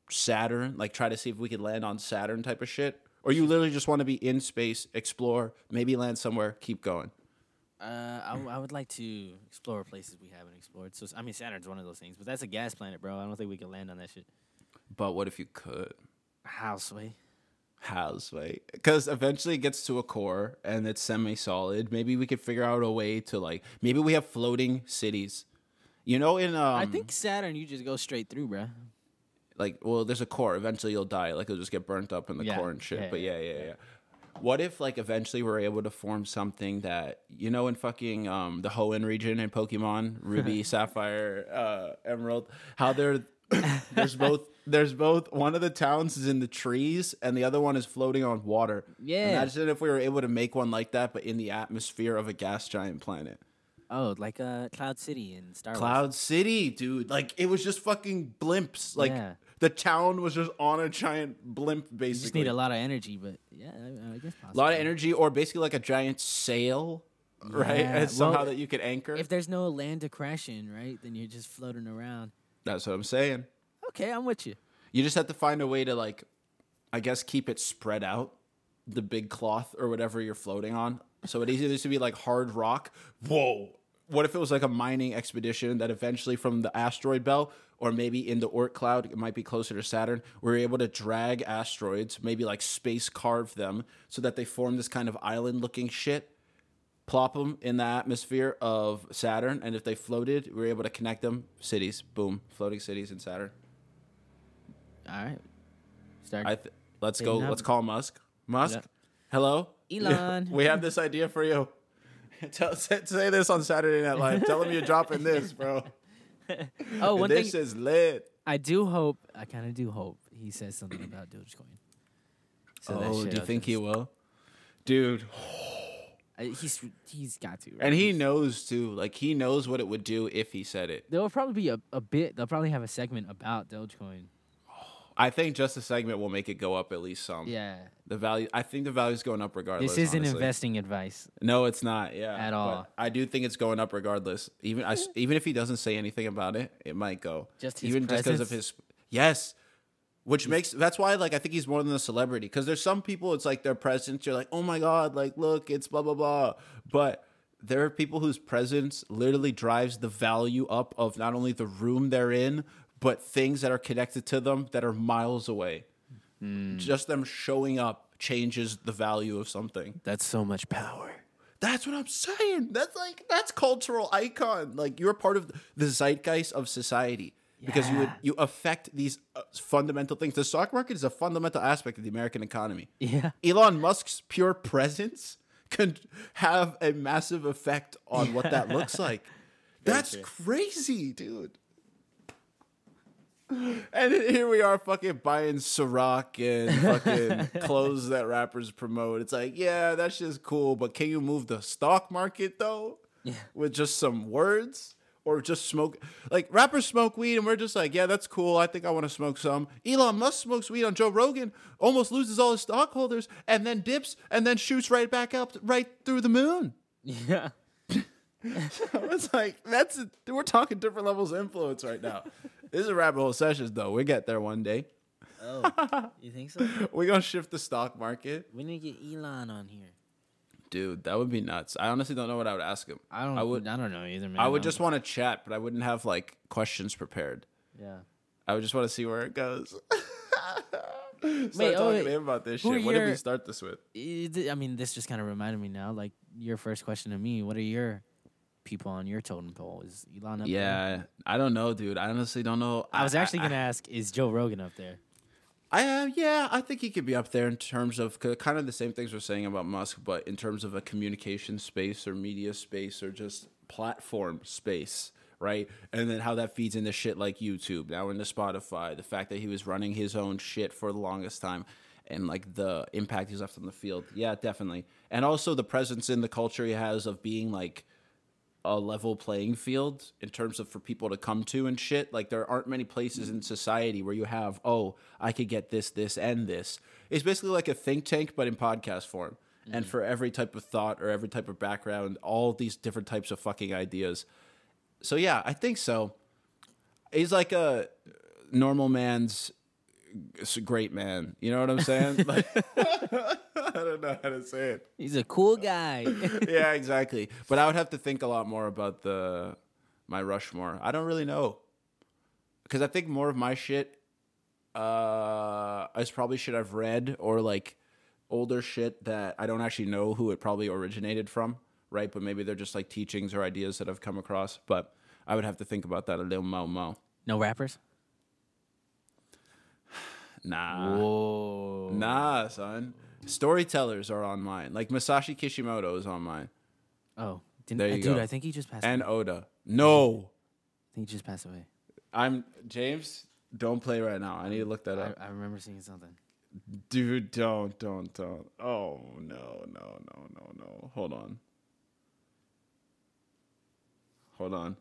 A: Saturn? Like try to see if we could land on Saturn type of shit, or you literally just want to be in space, explore, maybe land somewhere, keep going.
C: Uh, I, w- I would like to explore places we haven't explored. So I mean, Saturn's one of those things, but that's a gas planet, bro. I don't think we can land on that shit.
A: But what if you could?
C: Houseway.
A: Houseway, because eventually it gets to a core and it's semi-solid. Maybe we could figure out a way to like. Maybe we have floating cities. You know, in um,
C: I think Saturn, you just go straight through, bro.
A: Like well there's a core. Eventually you'll die. Like it'll just get burnt up in the
C: Yeah,
A: core and shit.
C: Yeah,
A: but yeah
C: yeah,
A: yeah. yeah, what if like eventually we're able to form something that you know in fucking um the hoenn region in pokemon ruby sapphire uh emerald how they're there's both there's both one of the towns is in the trees and the other one is floating on water.
C: Yeah.
A: imagine if we were able to make one like that but in the atmosphere of a gas giant planet
C: Oh, like uh, Cloud City in Star Wars.
A: Cloud City, dude. Like it was just fucking blimps. Like
C: Yeah.
A: the town was just on a giant blimp,
C: You
A: basically.
C: just need a lot of energy, but yeah, I, I guess
A: a lot of energy, or basically like a giant sail, right?
C: Yeah,
A: And somehow
C: well,
A: that you could anchor.
C: If there's no land to crash in, right, then you're just floating around.
A: That's what I'm saying.
C: Okay, I'm with you.
A: You just have to find a way to like, I guess, keep it spread out, the big cloth or whatever you're floating on. So it either needs to be like hard rock. Whoa. What if it was like a mining expedition that eventually from the asteroid belt or maybe in the Oort cloud, it might be closer to Saturn, we're able to drag asteroids, maybe like space carve them so that they form this kind of island looking shit, plop them in the atmosphere of Saturn. And if they floated, we are able to connect them. Cities, boom, floating cities in Saturn.
C: All right. Start.
A: I th- let's go.
C: have-
A: Let's call Musk. Musk,
C: Yeah.
A: hello,
C: Elon.
A: we have this idea for you. Tell, say, say this on Saturday Night Live. Tell him you're dropping this, bro.
C: oh, one
A: this
C: thing
A: is lit.
C: I do hope. I kind of do hope he says something about Dogecoin. So
A: oh, do you
C: up
A: think
C: is-
A: he will, dude?
C: He's he's got to. right?
A: And he knows too. Like he knows what it would do if he said it.
C: There will probably be a, a bit. They'll probably have a segment about Dogecoin.
A: I think just a segment will make it go up at least some.
C: Yeah.
A: The value. I think the value is going up regardless.
C: This isn't
A: honestly.
C: investing advice.
A: No, it's not. Yeah,
C: At all.
A: I do think it's going up regardless. Even I even if he doesn't say anything about it, it might go.
C: Just his
A: even just because of his yes, which makes that's why like I think he's more than a celebrity because there's some people it's like their presence you're like oh my god like look it's blah blah blah but there are people whose presence literally drives the value up of not only the room they're in but things that are connected to them that are miles away.
C: Hmm.
A: Just them showing up changes the value of something.
C: That's so much power.
A: That's what I'm saying. That's like that's cultural icon. Like you're part of the zeitgeist of society because you would you affect these uh, fundamental things. The stock market is a fundamental aspect of the American economy.
C: Yeah.
A: Elon Musk's pure presence can have a massive effect on what that looks like. That's crazy, dude. And here we are fucking buying Ciroc and fucking clothes that rappers promote. It's like, yeah, that's just cool, but can you move the stock market though?
C: Yeah.
A: With just some words? Or just smoke like rappers smoke weed and we're just like, yeah, that's cool. I think I want to smoke some. Elon Musk smokes weed on Joe Rogan, almost loses all his stockholders, and then dips and then shoots right back up right through the moon.
C: Yeah.
A: it's like that's we're talking different levels of influence right now. this is a rabbit hole sessions though. We get there one day.
C: Oh, you think so?
A: We're gonna shift the stock market,
C: We need to get Elon on here.
A: dude. That would be nuts. I honestly don't know what I would ask him.
C: I don't.
A: I would.
C: I don't know either, man.
A: I would
C: I'm-
A: just want to chat, but I wouldn't have like questions prepared.
C: Yeah.
A: I would just want to see where it goes. Start
C: Wait,
A: talking
C: oh,
A: to him about this shit. What did we start this with?
C: I mean, this just kind of reminded me now. Like your first question to me. What are your people on your totem pole? Is Elon up there?
A: Yeah, I don't know, dude. I honestly don't know.
C: I was actually
A: I-
C: gonna ask, is Joe Rogan up there?
A: I uh, yeah, I think he could be up there in terms of kind of the same things we're saying about Musk, but in terms of a communication space or media space or just platform space, right? And then how that feeds into shit like YouTube, now into Spotify, the fact that he was running his own shit for the longest time, and like the impact he's left on the field. Yeah, definitely, and also the presence in the culture he has of being like a level playing field in terms of for people to come to and shit. Like there aren't many places in society where you have, oh, I could get this, this, and this. It's basically like a think tank, but in podcast form. And mm-hmm. for every type of thought or every type of background, all these different types of fucking ideas. So yeah, I think so. He's like a normal man's a great man. You know what I'm saying? Like, I don't know how to say it.
C: He's a cool guy.
A: yeah, exactly. But I would have to think a lot more about the my Rushmore. I don't really know because I think more of my shit uh is probably shit I've read or like older shit that I don't actually know who it probably originated from, right? But maybe they're just like teachings or ideas that I've come across. But I would have to think about that a little mo mo.
C: no rappers.
A: Nah.
C: Whoa.
A: Nah, son. Storytellers are on mine. Like Masashi Kishimoto is on mine.
C: Oh, didn't,
A: There
C: uh,
A: you
C: dude,
A: go.
C: I think he just passed.
A: And
C: away.
A: Oda. No.
C: I think he just passed away.
A: I'm James, don't play right now. I need to look that
C: I,
A: up.
C: I remember seeing something.
A: Dude, don't, don't, don't. Oh no, no, no, no, no. Hold on. Hold on.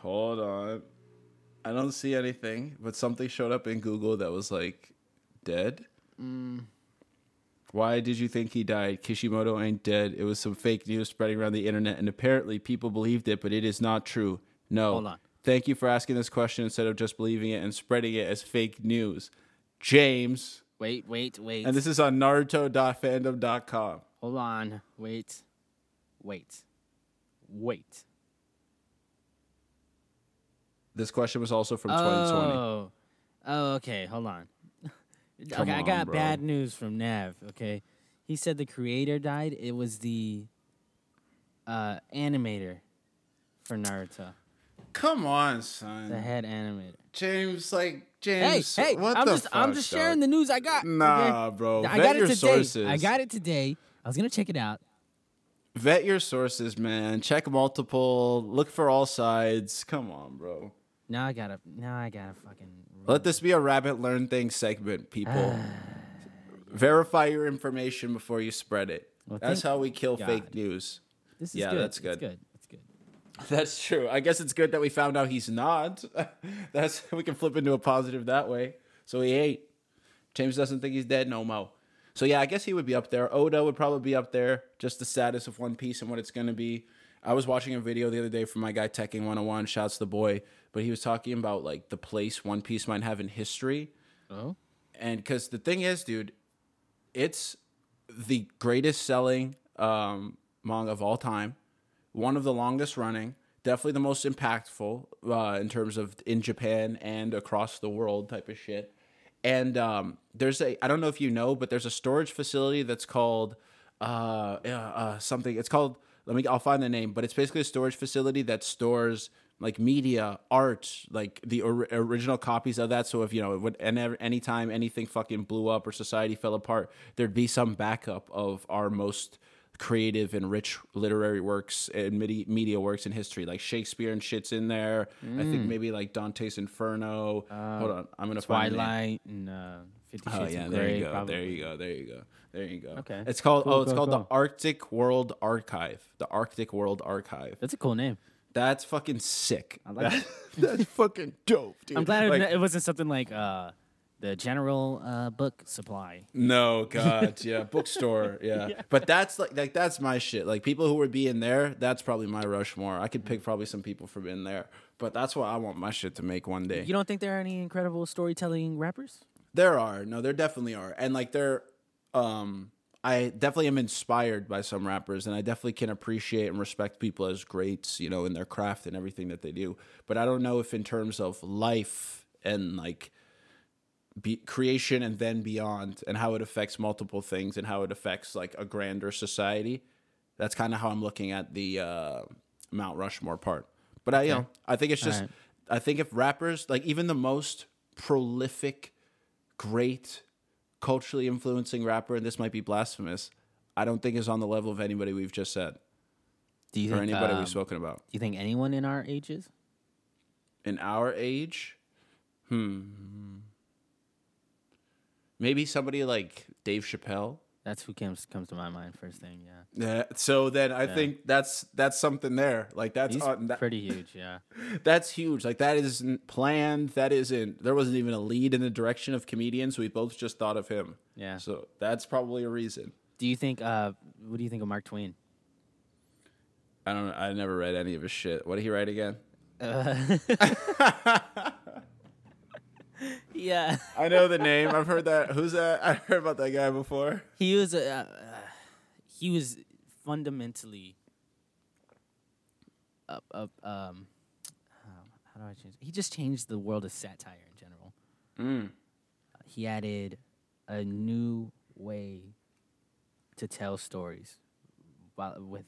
A: Hold on. I don't see anything, but something showed up in Google that was like dead. Why did you think he died? Kishimoto ain't dead. It was some fake news spreading around the internet, and apparently people believed it, but it is not true. No.
C: Hold on.
A: Thank you for asking this question instead of just believing it and spreading it as fake news. James.
C: Wait, wait, wait.
A: And this is on naruto.fandom.com.
C: Hold on. Wait. Wait. Wait.
A: This question was also from 2020.
C: Oh. Oh, okay. Hold on.
A: Come
C: okay, I
A: on,
C: got
A: bro.
C: bad news from Nav. Okay, he said the creator died. It was the uh, animator for Naruto,
A: Come on, son.
C: the head animator.
A: James, like,
C: Hey,
A: James.
C: hey! hey!
A: what
C: I'm
A: the
C: just, I'm just
A: dog?
C: sharing the news I got.
A: Nah,
C: okay?
A: bro.
C: I
A: Vet
C: got it
A: your
C: today.
A: sources.
C: I got it today. I was gonna check it out.
A: Vet your sources, man. Check multiple. Look for all sides. Come on, bro.
C: Now I gotta. Now I gotta fucking.
A: Let this be a rabbit learn thing segment, people. Verify your information before you spread it.
C: Well,
A: that's how we kill
C: God.
A: fake news.
C: This is
A: Yeah,
C: good.
A: that's good.
C: good. It's good.
A: That's true. I guess it's good that we found out he's not. That's we can flip into a positive that way. So he ate. James doesn't think he's dead no mo. So yeah, I guess he would be up there. Oda would probably be up there. Just the status of One Piece and what it's gonna be. I was watching a video the other day from my guy Teching 101. Shouts the boy, but he was talking about like the place One Piece might have in history.
C: Oh.
A: And because the thing is, dude, it's the greatest selling um, manga of all time, one of the longest running, definitely the most impactful uh, in terms of in Japan and across the world type of shit. And um, there's a, I don't know if you know, but there's a storage facility that's called uh, uh, uh, something. It's called, let me, I'll find the name, but it's basically a storage facility that stores like media, art, like the or- original copies of that. So if you know, it would and anytime anything fucking blew up or society fell apart, there'd be some backup of our most creative and rich literary works and media, media works in history, like Shakespeare and shit's in there. I think maybe like Dante's Inferno. Hold on, I'm gonna find the name.
C: Twilight and uh, Fifty
A: Oh
C: Shades
A: yeah,
C: of
A: there
C: Grey.
A: you go.
C: probably.
A: There you go. There you go. There you go.
C: Okay.
A: It's called
C: Cool,
A: oh, it's
C: cool,
A: called
C: cool.
A: the Arctic World Archive. The Arctic World Archive.
C: That's a cool name.
A: That's fucking sick.
C: I like
A: That- That's fucking dope, dude.
C: I'm glad
A: Like,
C: it, it wasn't something like uh, the general uh, book supply.
A: No, God, yeah, bookstore, yeah. But that's like, like that's my shit. Like people who would be in there, that's probably my Rushmore. I could pick probably some people from in there, but that's what I want my shit to make one day.
C: You don't think there are any incredible storytelling rappers?
A: There are no, there definitely are, and like there, um, I definitely am inspired by some rappers, and I definitely can appreciate and respect people as greats, you know, in their craft and everything that they do. But I don't know if in terms of life and like be, creation and then beyond, and how it affects multiple things, and how it affects like a grander society. That's kind of how I'm looking at the uh, Mount Rushmore part. But I, you know, I think it's just,
C: Alright.
A: I think if rappers, like even the most prolific, great, culturally influencing rapper, and this might be blasphemous, I don't think is on the level of anybody we've just said
C: Do you
A: or
C: think
A: anybody
C: um,
A: we've spoken about.
C: Do you think anyone in our ages?
A: In our age, hmm, maybe somebody like Dave Chappelle.
C: That's who comes comes to my mind first thing. Yeah,
A: Yeah. So then I think that's that's something there. Like that's on, that,
C: pretty huge. Yeah,
A: that's huge. Like that isn't planned. That isn't. There wasn't even a lead in the direction of comedians. We both just thought of him.
C: yeah.
A: So that's probably a reason.
C: Do you think? Uh, what do you think of Mark Twain?
A: I don't. I never read any of his shit. What did he write again?
C: Uh, Yeah,
A: I know the name. I've heard that. Who's that? I heard about that guy before.
C: he was a uh, he was fundamentally up up um how, do I change? He just changed the world of satire in general.
A: Mm.
C: He added a new way to tell stories while, with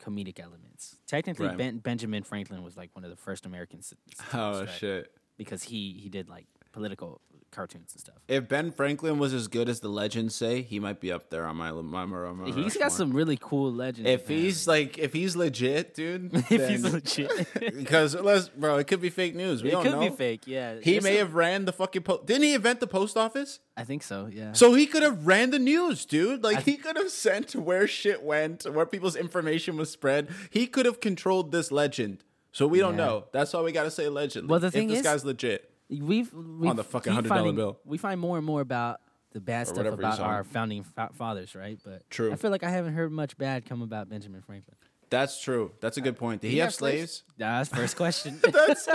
C: comedic elements. Technically,
A: Right.
C: ben, Benjamin Franklin was like one of the first Americans.
A: Oh shit.
C: Because he he did like political cartoons and stuff.
A: If Ben Franklin was as good as the legends say, he might be up there on my my, my, my
C: He's got some really cool legends.
A: If he's like, if he's legit, dude.
C: if he's legit,
A: because let's, bro, it could be fake news. We
C: it
A: don't
C: could
A: know.
C: be fake. Yeah,
A: He
C: There's
A: may
C: some-
A: have ran the fucking. Po- Didn't he invent the post office?
C: I think so. Yeah.
A: So he could have ran the news, dude. Like he could have sent where shit went, where people's information was spread. He could have controlled this legend. So we don't
C: Yeah.
A: know. That's why we got to say allegedly.
C: Well, the
A: if
C: thing
A: this
C: is-
A: guy's legit.
C: we've, we've
A: the fucking $100 bill.
C: We find more and more about the bad stuff about our founding fa- fathers, right? But
A: True.
C: I feel like I haven't heard much bad come about Benjamin Franklin.
A: That's true. That's a good uh, point. Did he,
C: he
A: have
C: have slaves?
A: slaves?
C: That's first question.
A: That's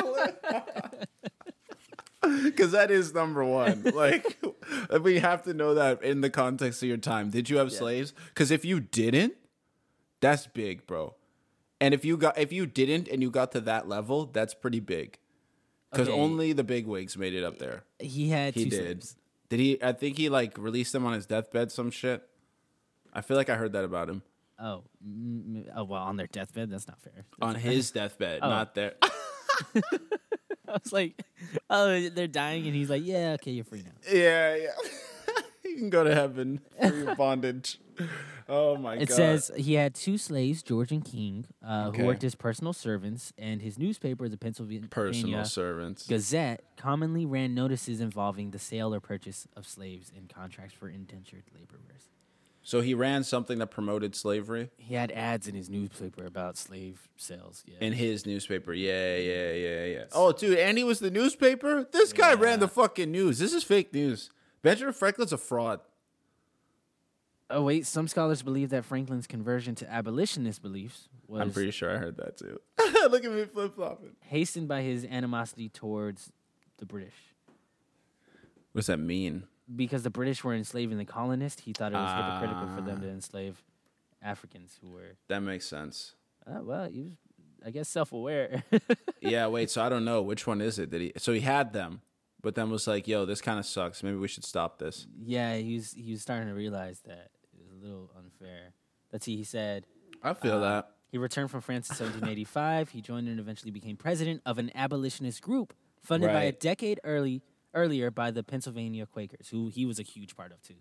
A: because that is number one. Like we have to know that in the context of your time. Did you have slaves? Because if you didn't, that's big, bro. And if you got if you didn't and you got to that level, that's pretty big. Because
C: Okay.
A: only the big wigs made it up there.
C: he had
A: He
C: two
A: did.
C: slaves.
A: Did he? I think he like released them on his deathbed. Some shit. I feel like I heard that about him
C: Oh, oh, well, on their deathbed. That's not fair.
A: on his deathbed,
C: Oh.
A: not there.
C: I was like, oh, they're dying, and he's like, yeah, okay, you're free now.
A: yeah, yeah. you can go to heaven for your bondage. Oh my
C: It
A: god.
C: says he had two slaves, George and King, uh,
A: Okay.
C: who worked as personal servants, and his newspaper, the Pennsylvania
A: personal servants.
C: Gazette, commonly ran notices involving the sale or purchase of slaves and contracts for indentured laborers.
A: So he ran something that promoted slavery
C: He had ads in his newspaper about slave sales. Yeah,
A: in his newspaper. Yeah, yeah, yeah, yeah. Oh, dude, and he was the newspaper. This guy ran the fucking news. This is fake news. Benjamin Franklin's a fraud.
C: oh wait, some scholars believe that Franklin's conversion to abolitionist beliefs was
A: I'm pretty sure I heard that too. Look at me flip flopping.
C: hastened by his animosity towards the British.
A: What does that mean?
C: Because the British were enslaving the colonists, he thought it was hypocritical for them to
A: Ah.
C: enslave Africans who were,
A: That makes sense.
C: uh, well, he was, I guess, self-aware.
A: yeah, wait. So I don't know which one is it that he. So he had them, but then was like, "Yo, this kind of sucks. Maybe we should stop this."
C: yeah, he was he was starting to realize that it was a little unfair. Let's see, he said
A: I feel
C: Uh,
A: that.
C: he returned from France in 1785. He joined and eventually became president of an abolitionist group funded by a decade early earlier by the Pennsylvania Quakers, who he was a huge part of too.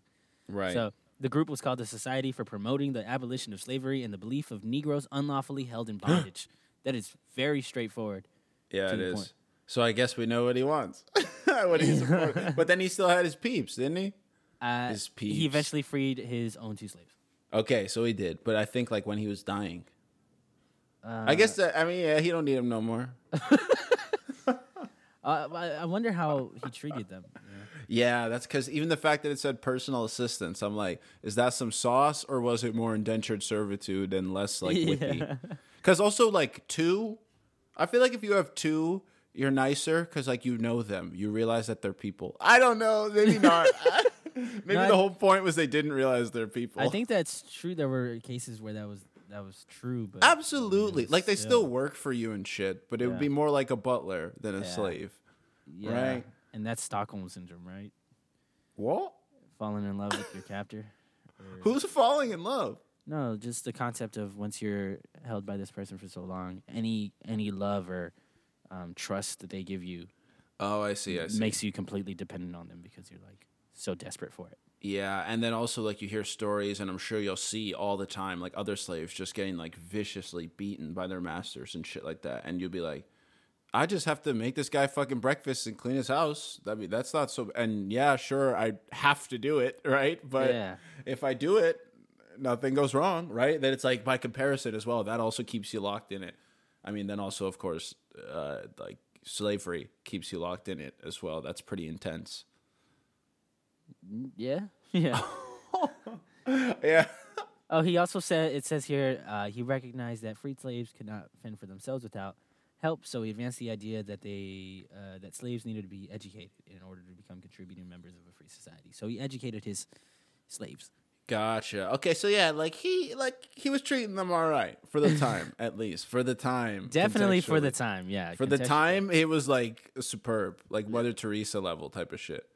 A: Right.
C: So the group was called the Society for Promoting the Abolition of Slavery and the Relief of Negroes Unlawfully Held in Bondage. that is very straightforward.
A: yeah, it
C: the point.
A: So I guess we know what he wants. what he's supposed- but then he still had his peeps, didn't he?
C: Uh,
A: His peeps.
C: he eventually freed his own two slaves.
A: Okay, so he did. But I think like when he was dying.
C: Uh,
A: I guess that I mean yeah, he don't need him no more.
C: Uh, I wonder how he treated them.
A: Yeah, that's because even the fact that it said personal assistants, I'm like, is that some sauce or was it more indentured servitude and less like?
C: Yeah.
A: Because also like two, I feel like if you have two, you're nicer because like you know them, you realize that they're people. I don't know, maybe not. maybe
C: No, I-
A: the whole point was they didn't realize they're people.
C: I think that's true. There were cases where that was that was true, but
A: absolutely, like they still
C: still-
A: work for you and shit, but it would be more like a butler than a
C: Yeah.
A: slave.
C: yeah.
A: right.
C: And that's Stockholm syndrome, right?
A: What?
C: Falling in love with your captor. Or-
A: Who's falling in love?
C: No, just the concept of once you're held by this person for so long, any any love or um, trust that they give you
A: Oh, I see. I see.
C: makes you completely dependent on them because you're like so desperate for it.
A: Yeah, and then also like you hear stories, and I'm sure you'll see all the time like other slaves just getting like viciously beaten by their masters and shit like that, and you'll be like, I just have to make this guy fucking breakfast and clean his house. I mean, that's not so. And yeah, sure, I have to do it, right? But
C: Yeah.
A: if I do it, nothing goes wrong, right? Then it's like by comparison as well. That also keeps you locked in it. I mean, then also of course, uh, like slavery keeps you locked in it as well. That's pretty intense.
C: Yeah, yeah.
A: Yeah.
C: oh, he also said it says here uh, he recognized that freed slaves could not fend for themselves without help. So he advanced the idea that they uh, that slaves needed to be educated in order to become contributing members of a free society. So he educated his slaves.
A: Gotcha. Okay, so yeah, like he like he was treating them all right for the time, at least for the time.
C: Definitely for the time, yeah.
A: For the time, it was like superb, like Mother Teresa level type of shit.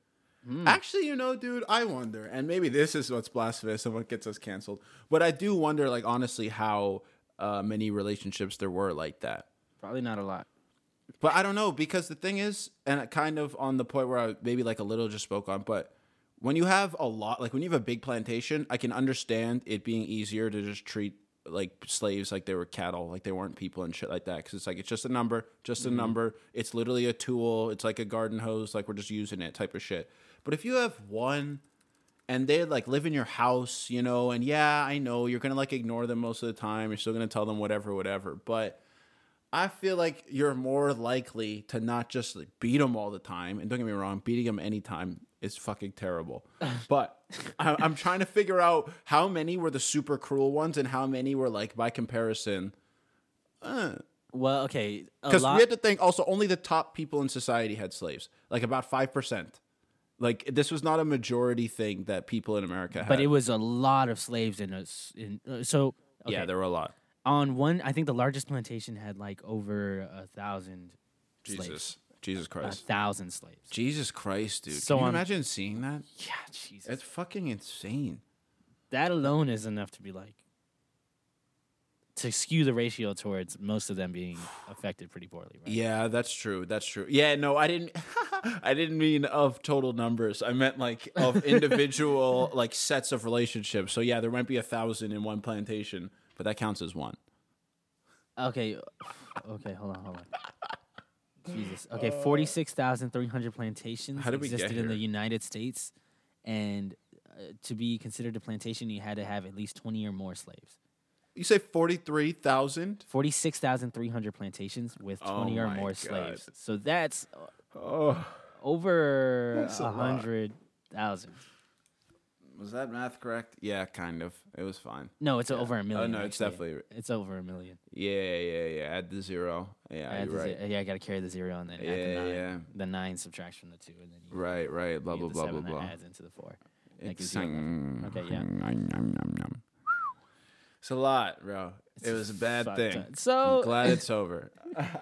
A: Actually, you know, dude, I wonder, and maybe this is what's blasphemous and what gets us canceled. But I do wonder, like honestly, how uh, many relationships there were like that.
C: probably not a lot.
A: But I don't know because the thing is, and kind of on the point where I maybe like a little just spoke on, but when you have a lot, like when you have a big plantation, I can understand it being easier to just treat like slaves like they were cattle, like they weren't people and shit like that. Because it's like it's just a number, just a mm-hmm. number. It's literally a tool. It's like a garden hose, like we're just using it type of shit. But if you have one and they like live in your house, you know, and yeah, I know you're gonna like ignore them most of the time. You're still gonna tell them whatever, whatever. But I feel like you're more likely to not just like, beat them all the time. And don't get me wrong, beating them anytime is fucking terrible. But I, I'm trying to figure out how many were the super cruel ones and how many were like by comparison.
C: Well, okay,
A: Because
C: lot.
A: we had to think also only the top people in society had slaves, like about five percent. Like this was not a majority thing that people in America had.
C: but it was a lot of slaves in us. In uh, so okay.
A: yeah, there were a lot.
C: on one, I think the largest plantation had like over a thousand slaves.
A: Jesus, Christ.
C: A thousand slaves.
A: Jesus Christ, dude.
C: So
A: Can you
C: on-
A: imagine seeing that?
C: Yeah, Jesus.
A: It's fucking insane.
C: that alone is enough to be like to skew the ratio towards most of them being affected pretty poorly, right?
A: Yeah, that's true. That's true. Yeah, no, I didn't. I didn't mean of total numbers. I meant like of individual like sets of relationships. So yeah, there might be a thousand in one plantation, but that counts as one.
C: Okay, okay, hold on, hold on. Jesus. Okay, uh, 46,300 plantations existed in the United States. And uh, to be considered a plantation, you had to have at least 20 or more slaves.
A: You say
C: 43,000? 46,300 plantations with
A: 20
C: oh or more
A: God.
C: slaves. So that's uh,
A: oh.
C: over 100,000
A: was that math correct? Yeah, kind of. It was fine.
C: No, it's over a million.
A: Oh, no, it's
C: actually.
A: definitely-
C: it's over a million.
A: Yeah, yeah, yeah. Add the zero. Yeah,
C: Add
A: you're
C: the
A: right.
C: ze- yeah, I got to carry the zero and then add
A: Yeah,
C: the nine.
A: yeah.
C: The nine subtracts from the two, and then you
A: Right, right. Blah
C: you
A: blah blah blah blah.
C: adds into the four. That
A: It's
C: gives you 11. Okay, yeah.
A: yeah. It's a lot, bro. It was a bad thing.
C: ton. So-
A: I'm glad it's over.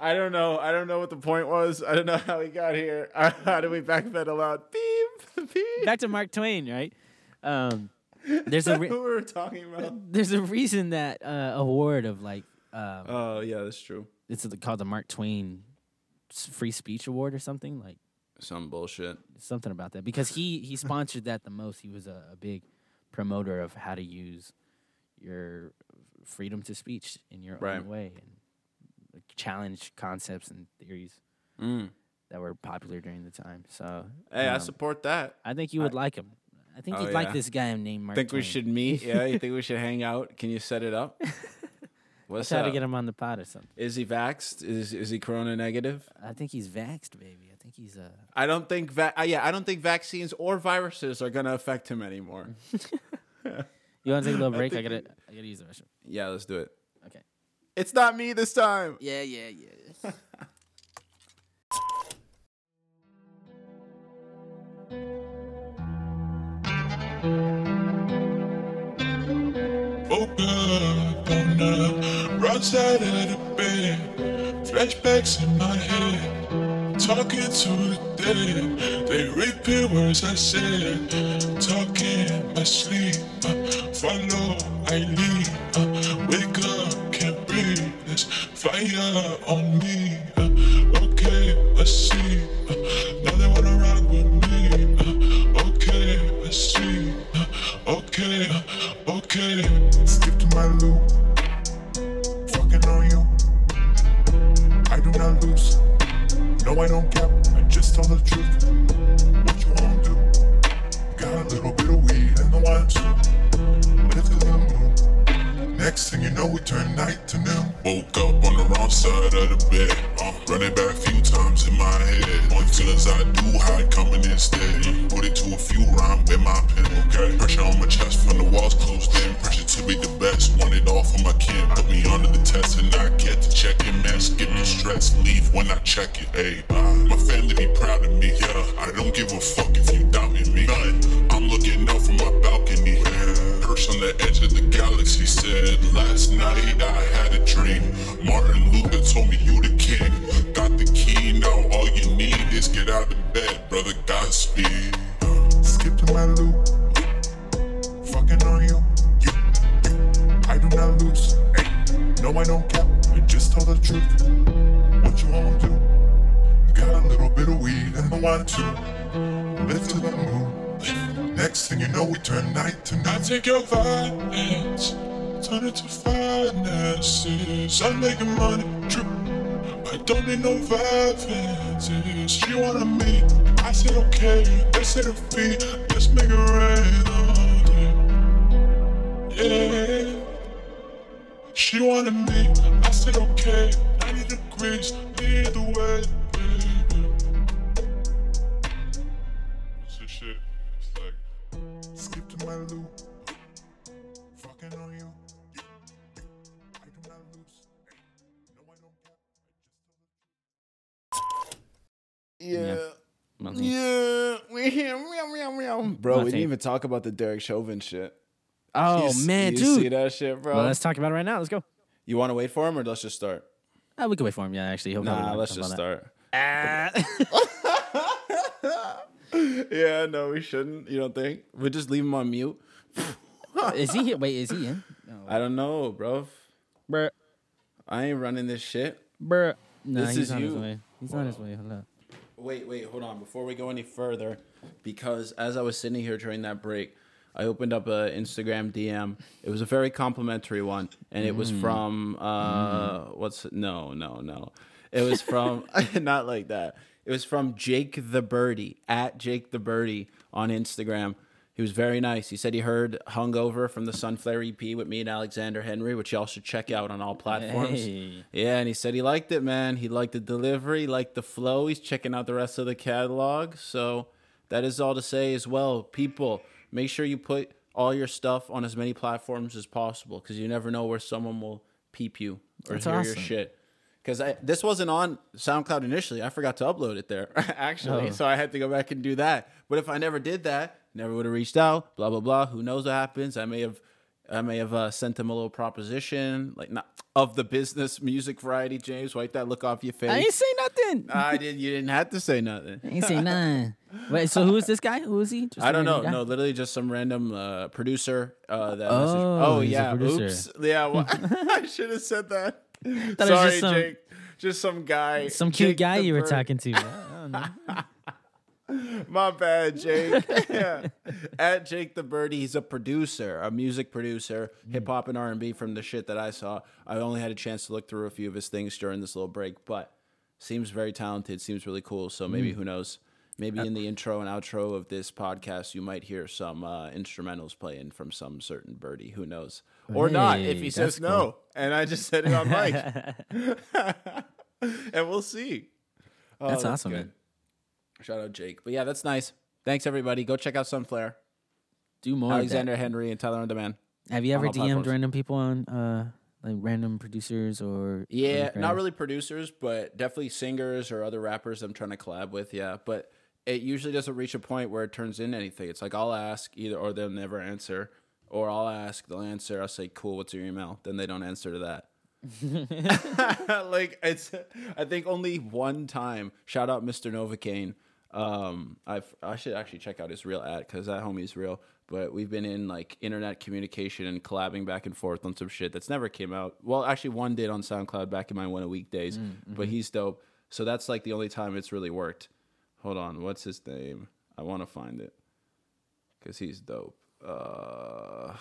A: I don't know. I don't know what the point was. I don't know how we got here. How did we backpedal out? Beep, beep.
C: Back to Mark Twain, right? Um, there's a re-
A: Who we were talking about?
C: there's a reason that uh, award of like um,
A: Oh yeah, that's true.
C: it's called the Mark Twain Free Speech Award or something like
A: Some bullshit.
C: something about that because he he sponsored that the most. He was a, a big promoter of how to use your freedom to speech in your
A: Right.
C: own way and like, challenge concepts and theories
A: Mm.
C: that were popular during the time. So
A: Hey, I
C: um,
A: support that.
C: I think you would like him. I think
A: Oh,
C: you'd like this guy named Mark.
A: think we should meet. Yeah, you think we should hang out? Can you set it up?
C: I'll
A: What's
C: try
A: up?
C: to get him on the pod or something.
A: Is he vaxxed? Is is he corona negative?
C: I think he's vaxxed, baby. I think he's uh
A: I don't think va- uh, yeah, I don't think vaccines or viruses are gonna affect him anymore.
C: You want to take a little break? I,
A: think
C: gotta, I gotta use the restroom.
A: yeah, let's do it.
C: Okay.
A: It's not me this time.
C: Yeah, yeah, yeah.
D: Up on the wrong side of the bed. Flashbacks in my head. Talking to the dead. They repeat words I said. Talking in my sleep. Follow, I lead. Uh, wake up, can't breathe. There's fire on me. Okay. Skip to my loop. Fucking on you. I do not lose. No, I don't cap. I just tell the truth. What you wanna do? Got a little bit of weed in the wine soup. Next thing you know, we turn night to noon. Woke up on the wrong side of the bed. Uh, running back a few times in my head. Only feelings I do hide coming instead. Put it to a few rhyme with my pen. Okay, pressure on my chest from the walls closed in. Pressure to be the best. Want it all for my kid. Put me under the test and I get to check it, man. Skip the stress. leave when I check it. Ayy, my family be proud of me. Yeah, I don't give a fuck if you doubting me. None. I'm looking out from my balcony. Perched on the edge of the galaxy. Said last night I had a dream. Martin Luther told me you the king. Got the key now. All you need is get out of bed, brother. Godspeed. Uh, skip to my loop. Fucking on you. you. I do not lose. Ay, no, I don't cap. I just tell the truth. What you wanna do? Got a little bit of weed and I want to live to the moon. Next thing you know, we turn night to night. I take your violence, turn it to finances. I'm making money, true. I don't need no violence. She wanted me, I said okay. They said a fee, let's make it rain on it. Yeah. She wanted me, I said okay. 90 degrees, either way.
A: Yeah.
C: Well,
A: Yeah. Meow, meow, meow. Bro,
C: I'll
A: we didn't even talk about the Derek Chauvin shit.
C: Oh
A: You
C: man,
A: you
C: dude.
A: see that shit, bro?
C: Well, let's talk about it right now. Let's go.
A: you want to wait for him, or let's just start?
C: Uh, we can wait for him. Yeah, actually. He'll probably
A: Nah, let's just
C: about
A: start. yeah, no, we shouldn't. You don't think? We just leave him on mute.
C: is he here? Wait, is he in? No.
A: I don't know, bro.
C: Bruh,
A: I ain't running this shit.
C: bruh. No,
A: This
C: he's
A: is
C: on his
A: you.
C: way. He's on his way. Hold up.
A: Wait, wait, hold on. Before we go any further, because as I was sitting here during that break, I opened up a Instagram DM. It was a very complimentary one, and it was from uh, what's no, no, no. It was from not like that. It was from Jake the Birdie at Jake the Birdie on Instagram. He was very nice. He said he heard "Hungover" from the Sunflare EP with me and Alexandre Henri, which y'all should check out on all platforms.
C: Hey.
A: Yeah, and he said he liked it, man. He liked the delivery, liked the flow. He's checking out the rest of the catalog. So that is all to say as well. People, make sure you put all your stuff on as many platforms as possible because you never know where someone will peep you or
C: That's
A: hear your shit. Because this wasn't on SoundCloud initially. I forgot to upload it there, actually.
C: Oh.
A: So I had to go back and do that. But if I never did that, never would have reached out, blah, blah, blah. Who knows what happens? I may have. I may have uh, sent him a little proposition, like not of the business music variety. James, wipe that look off your face.
C: I ain't say nothing.
A: I did. You didn't have to say nothing.
C: I ain't say nothing. Wait, so who is this guy? Who is he? Just
A: I don't know.
C: guy?
A: No, literally just some random uh, producer. Uh, that
C: Oh,
A: oh yeah. Oops. Yeah. Well, I should have said that. Sorry,
C: just some-
A: Jake. Just some guy.
C: Some cute
A: Jake
C: guy you were
A: Bird.
C: talking to. I don't know.
A: My bad, Jake. yeah. At Jake the Birdie, he's a producer, a music producer, hmm. hip hop and R and B. From the shit that I saw, I only had a chance to look through a few of his things during this little break, but seems very talented. Seems really cool. So maybe hmm. who knows? Maybe uh, in the intro and outro of this podcast, you might hear some uh, instrumentals playing from some certain birdie. Who knows? Or not if he says
C: that's
A: no, and I just said it on mic, and we'll see. Oh,
C: That's awesome,
A: good.
C: man.
A: Shout out Jake. But yeah, that's nice. Thanks everybody. Go check out Sunflare.
C: Do more.
A: Alexandre Henri and Tyler on Demand.
C: Have you ever DM'd
A: platforms.
C: random people on uh like random producers or
A: Yeah,
C: like,
A: not really producers, but definitely singers or other rappers I'm trying to collab with. Yeah, but it usually doesn't reach a point where it turns into anything. It's like I'll ask either or they'll never answer, or I'll ask, they'll answer. I'll say, "Cool, what's your email?" Then they don't answer to that. like it's, I think only one time. Shout out Mr. Novocaine. Um, I I should actually check out his real ad because that homie's real. But we've been in like internet communication and collabing back and forth on some shit that's never came out. Well, actually, one did on SoundCloud back in my one a week days. But he's dope. So that's like the only time it's really worked. Hold on, what's his name? I want to find it because he's dope. Uh,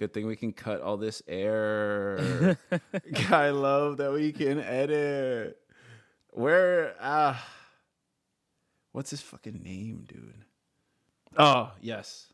A: good thing we can cut all this air. I love that we can edit. Where ah, what's his fucking name, dude? Oh yes,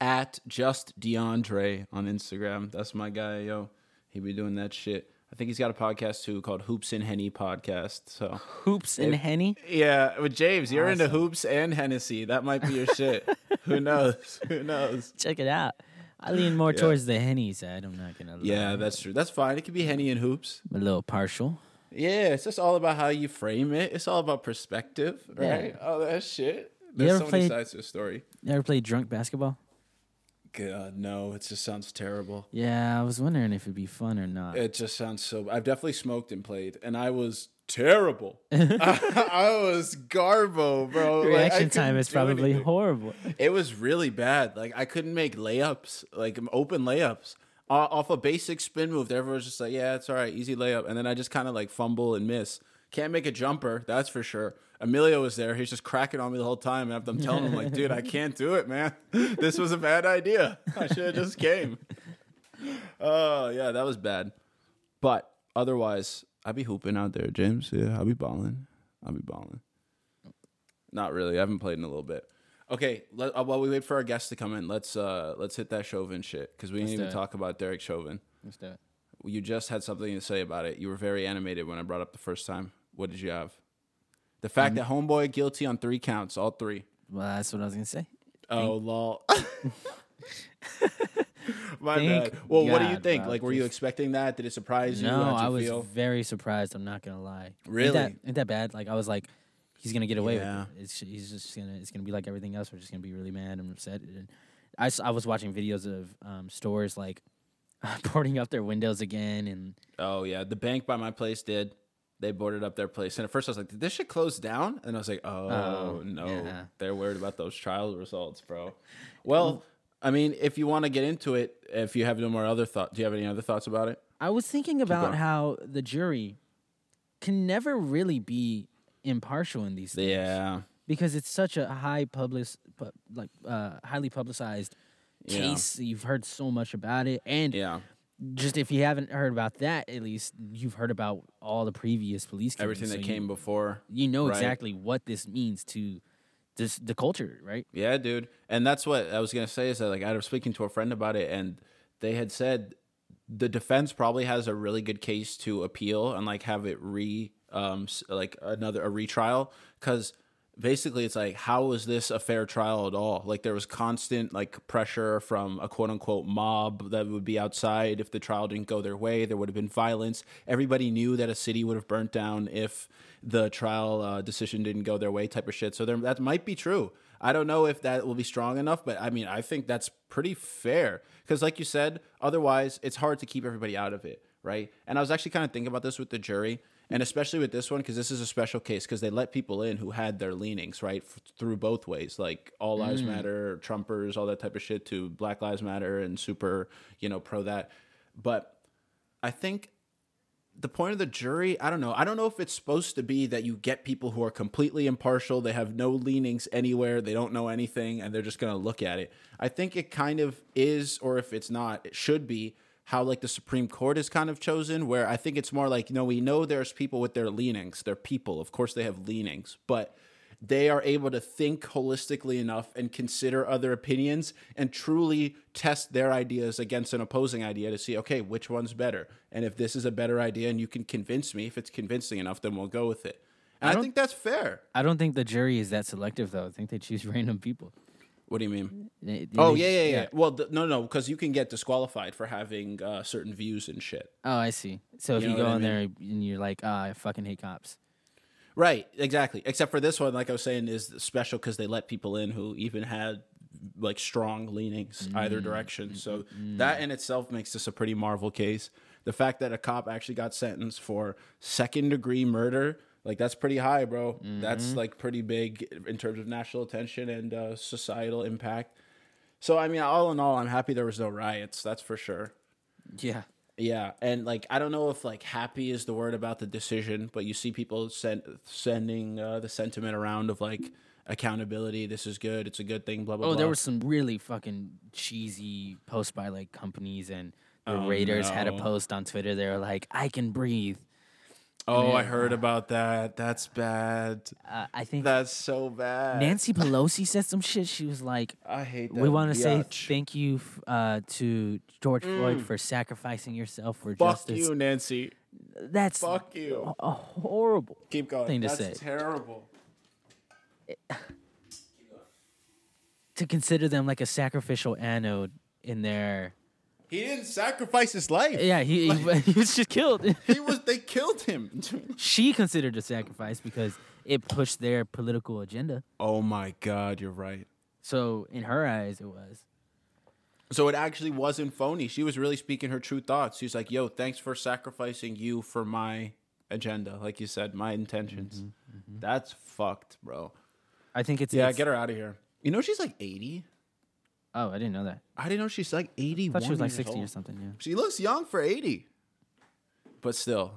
A: at just DeAndre on Instagram. That's my guy, yo. He be doing that shit. I think he's got a podcast too called Hoops and Henny Podcast. So
C: hoops and henny.
A: yeah, with James, you're into hoops and Hennessy. That might be your shit. Who knows? Who knows?
C: Check it out. I lean more
A: Yeah.
C: towards the henny side. Eh? I'm not gonna. Lie.
A: Yeah, that's true. That's fine. It could be henny and hoops.
C: a little partial.
A: Yeah, it's just all about how you frame it. It's all about perspective, right?
C: Yeah.
A: All that shit. There's so many
C: played-
A: sides to the story.
C: You ever played drunk basketball?
A: God, uh, no, it just sounds terrible.
C: Yeah, I was wondering if it'd be fun or not.
A: It just sounds so. I've definitely smoked and played, and I was terrible. I, was garbo, bro. Like,
C: Reaction time is probably
A: anything.
C: horrible.
A: It was really bad. Like I couldn't make layups, like open layups off a basic spin move. Everyone's just like, "Yeah, it's all right, easy layup," and then I just kind of like fumble and miss. Can't make a jumper, that's for sure. Emilio was there. He's just cracking on me the whole time, and I'm telling him like, "Dude, I can't do it, man. This was a bad idea. I should have just came." Oh yeah, that was bad. But otherwise, I'd be hooping out there, James. Yeah, I be balling. I be balling. Not really. I haven't played in a little bit. Okay, let, uh, while we wait for our guests to come in, let's uh let's hit that Chauvin shit because we didn't even
C: it.
A: talk about Derek Chauvin.
C: Let's do it.
A: You just had something to say about it. You were very animated when I brought up the first time. What did you have? The fact that homeboy guilty on three counts, all three.
C: Well, that's what I was gonna say.
A: Oh lol. My
C: Thank
A: bad. Well, what do you
C: God,
A: think?
C: bro.
A: Like, were you expecting that? Did it surprise you?
C: No,
A: How'd you
C: I was
A: feel?
C: very surprised. I'm not gonna lie. Ain't
A: Really?
C: that, ain't that bad? Like I was like, he's gonna get away
A: Yeah.
C: with it. It's he's just gonna it's gonna be like everything else. We're just gonna be really mad and upset. And I s- I was watching videos of um, stores like boarding up their windows again, and
A: Oh yeah, the bank by my place did. They boarded up their place, and at first I was like, "Did this shit close down?" And I was like, "Oh,
C: Oh,
A: no,
C: yeah.
A: they're worried about those trial results, bro." Well, I mean, if you want to get into it, if you have no more other thought, do you have any other thoughts about it?
C: I was thinking about how the jury can never really be impartial in these things.
A: Yeah,
C: because it's such a high public, like uh, highly publicized
A: Yeah.
C: case. You've heard so much about it, and
A: yeah,
C: just if you haven't heard about that, at least you've heard about all the previous police. killings,
A: everything
C: so
A: that
C: you-
A: came before.
C: You know
A: right?
C: exactly what this means to this the culture, right?
A: Yeah, dude. And that's what I was gonna say is that like I was speaking to a friend about it, and they had said the defense probably has a really good case to appeal and like have it re um like another a retrial because basically it's like how is this a fair trial at all? Like there was constant like pressure from a quote unquote mob that would be outside. If the trial didn't go their way there would have been violence. Everybody knew that a city would have burnt down if the trial uh, decision didn't go their way type of shit. So there, that might be true. I don't know if that will be strong enough but i mean i think that's pretty fair. Because like you said otherwise it's hard to keep everybody out of it right? And i was actually kind of thinking about this with the jury and especially with this one because this is a special case because they let people in who had their leanings right f- through both ways like all lives mm. matter trumpers all that type of shit to black lives matter and super you know pro that. But i think the point of the jury i don't know. I don't know if it's supposed to be that you get people who are completely impartial they have no leanings anywhere they don't know anything and they're just going to look at it. I think it kind of is or if it's not it should be how like the supreme court is kind of chosen where i think it's more like you know we know there's people with their leanings they're people of course they have leanings but they are able to think holistically enough and consider other opinions and truly test their ideas against an opposing idea to see okay which one's better and if this is a better idea and you can convince me if it's convincing enough then we'll go with it and i,
C: don't-
A: think that's fair
C: I don't think the jury is that selective though. I think they choose random people.
A: What do you mean
C: They-
A: oh
C: they-
A: yeah yeah yeah, well th- no no because you can get disqualified for having uh, certain views and shit
C: Oh, I see. So if
A: You
C: you,
A: know
C: go
A: what I
C: in there and you're like, ah, I fucking hate cops.
A: Right, exactly. Except for this one, like I was saying, is special because they let people in who even had like strong leanings either direction. So that in itself makes this a pretty marvel case. The fact that a cop actually got sentenced for second degree murder, like that's pretty high, bro. That's like pretty big in terms of national attention and uh, societal impact. So I mean, all in all, I'm happy there was no riots. That's for sure.
C: Yeah.
A: Yeah, and like I don't know if like happy is the word about the decision, but you see people send sending uh, the sentiment around of like accountability. This is good. It's a good thing. Blah blah.
C: Oh,
A: blah.
C: there were some really fucking cheesy posts by like companies and the
A: Oh,
C: Raiders had a post on Twitter. They were like, "I can breathe."
A: Oh, I heard about that. That's bad.
C: Uh, I think
A: That's so bad.
C: Nancy Pelosi said some shit. She was like,
A: I hate that.
C: "We want to say thank you uh, to George Floyd for sacrificing yourself for
A: Mm. Fuck
C: justice."
A: you, Nancy.
C: That's
A: Fuck you.
C: a horrible
A: Keep going.
C: thing to
A: That's
C: say.
A: terrible.
C: to consider them like a sacrificial anode in their
A: He didn't sacrifice his life.
C: yeah he he, he was just killed.
A: He was. They killed him.
C: she considered a sacrifice because it pushed their political agenda.
A: oh my god, you're right.
C: So in her eyes, it was.
A: So it actually wasn't phony. She was really speaking her true thoughts. She's like, "Yo, thanks for sacrificing you for my agenda, like you said, my intentions." Mm-hmm, mm-hmm. That's fucked, bro.
C: I think it's
A: Yeah,
C: it's-
A: get her out of here. You know she's like 80.
C: Oh, I didn't know that.
A: I didn't know she's like 80.
C: I thought she was like sixty or something. Yeah.
A: She looks young for 80. But still.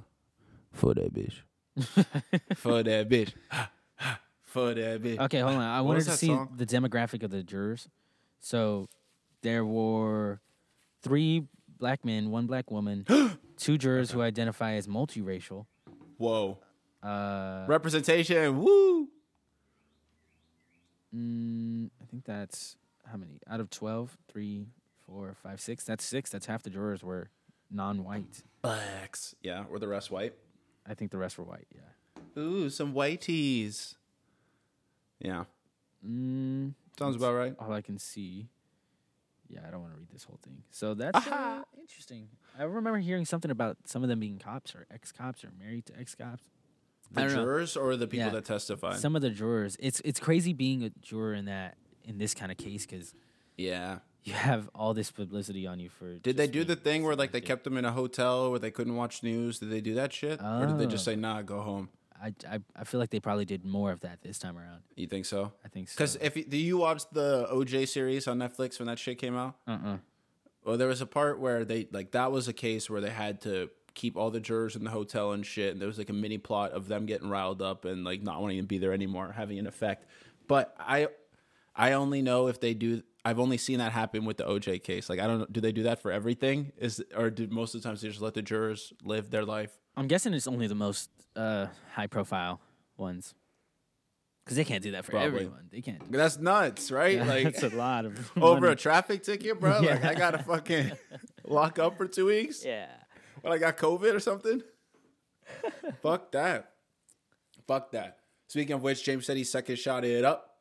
A: For that bitch. for that bitch. for that bitch.
C: Okay, hold on. I
A: What
C: wanted to see
A: song?
C: the demographic of the jurors. So there were three black men, one black woman, two jurors who identify as multiracial.
A: Whoa.
C: Uh,
A: Representation. Woo.
C: mm, I think that's how many out of 12? Three, four, five, six. That's six. That's half the jurors were non-white.
A: Blacks. Yeah, were the rest white?
C: I think the rest were white. Yeah.
A: Ooh, some whiteys. Yeah.
C: Mm,
A: Sounds about right.
C: all I can see. Yeah, I don't want to read this whole thing. So that's uh, interesting. I remember hearing something about some of them being cops or ex-cops or married to ex-cops.
A: The
C: don't know.
A: jurors or the people
C: Yeah.
A: that testified?
C: Some of the jurors. It's it's crazy being a juror in that in this kind of case because
A: yeah.
C: you have all this publicity on you for.
A: Did they do the thing where like they kept them in a hotel where they couldn't watch news? Did they do that shit, or did they just
C: Oh.
A: say nah, go home?
C: I, I I feel like they probably did more of that this time around.
A: You think so?
C: I think so.
A: Because if you, do you watch the OJ series on Netflix when that shit came out?
C: uh uh
A: Well, there was a part where they like that was a case where they had to keep all the jurors in the hotel and shit, and there was like a mini plot of them getting riled up and like not wanting to be there anymore, having an effect. But I, I only know if they do. I've only seen that happen with the OJ case. Like I don't know, do they do that for everything? Is or do most of the times they just let the jurors live their life?
C: I'm guessing it's only the most uh, high profile ones. Because they can't do that for
A: Probably.
C: everyone. They can't.
A: That's nuts, right? Like
C: that's a lot of
A: over
C: money.
A: a traffic ticket, bro. Like
C: Yeah.
A: I gotta fucking lock up for two weeks.
C: yeah.
A: When I got COVID or something. Fuck that. Fuck that. Speaking of which, James said he second shot it up.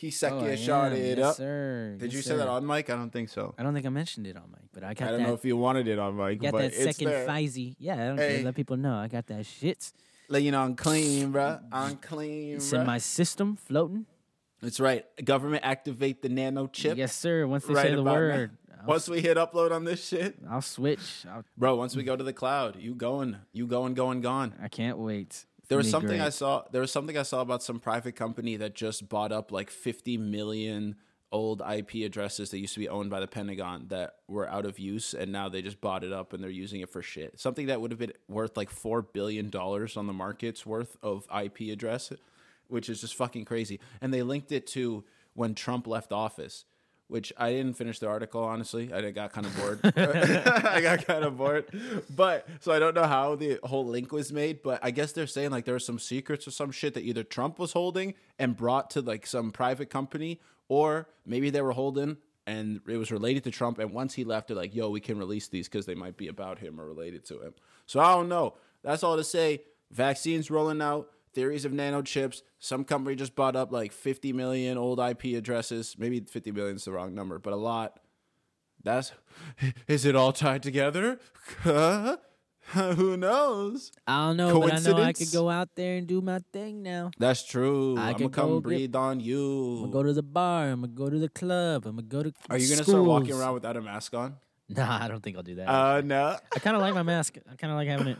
A: He second
C: Oh,
A: shot it
C: yes,
A: up.
C: Sir.
A: Did
C: Yes,
A: you say that on mic? I don't think so.
C: I don't think I mentioned it on mic, but I got
A: I don't
C: that.
A: know if you wanted it on mic,
C: got
A: but
C: that
A: it's
C: second
A: there.
C: Pfizer. Yeah, I don't
A: Hey.
C: care. Let people know I got that shit.
A: Let you know I'm clean, bro. I'm clean,
C: It's in my system, floating.
A: That's right. Government activate the nano chip.
C: Yes, sir. Once they
A: right
C: say the
A: about now.
C: word, I'll,
A: Once we hit upload on this shit,
C: I'll switch. I'll,
A: bro. Once we go to the cloud, you going, you going, going, gone.
C: I can't wait.
A: There was something I saw. There was something I saw about some private company that just bought up like 50 million old IP addresses that used to be owned by the Pentagon that were out of use, and now they just bought it up and they're using it for shit. Something that would have been worth like four billion dollars on the market's worth of IP address, which is just fucking crazy. And they linked it to when Trump left office. Which I didn't finish the article, honestly. I got kind of bored. I got kind of bored. But so I don't know how the whole link was made, but I guess they're saying like there were some secrets or some shit that either Trump was holding and brought to like some private company, or maybe they were holding and it was related to Trump. And once he left, they're like, yo, we can release these because they might be about him or related to him. So I don't know. That's all to say. Vaccines rolling out, theories of nanochips. Some company just bought up like 50 million old IP addresses. Maybe 50 million is the wrong number, but a lot. That's is it all tied together? Who knows?
C: I don't know, but I know I could go out there and do my thing now.
A: That's true.
C: I
A: I'm gonna
C: could go
A: come
C: get-
A: breathe on you.
C: I'm gonna go to the bar. I'm gonna go to the club. I'm gonna go to.
A: Are you gonna start walking around without a mask on?
C: Nah, I don't think I'll do that.
A: Uh, no.
C: I kind of like my mask. I kind of like having it.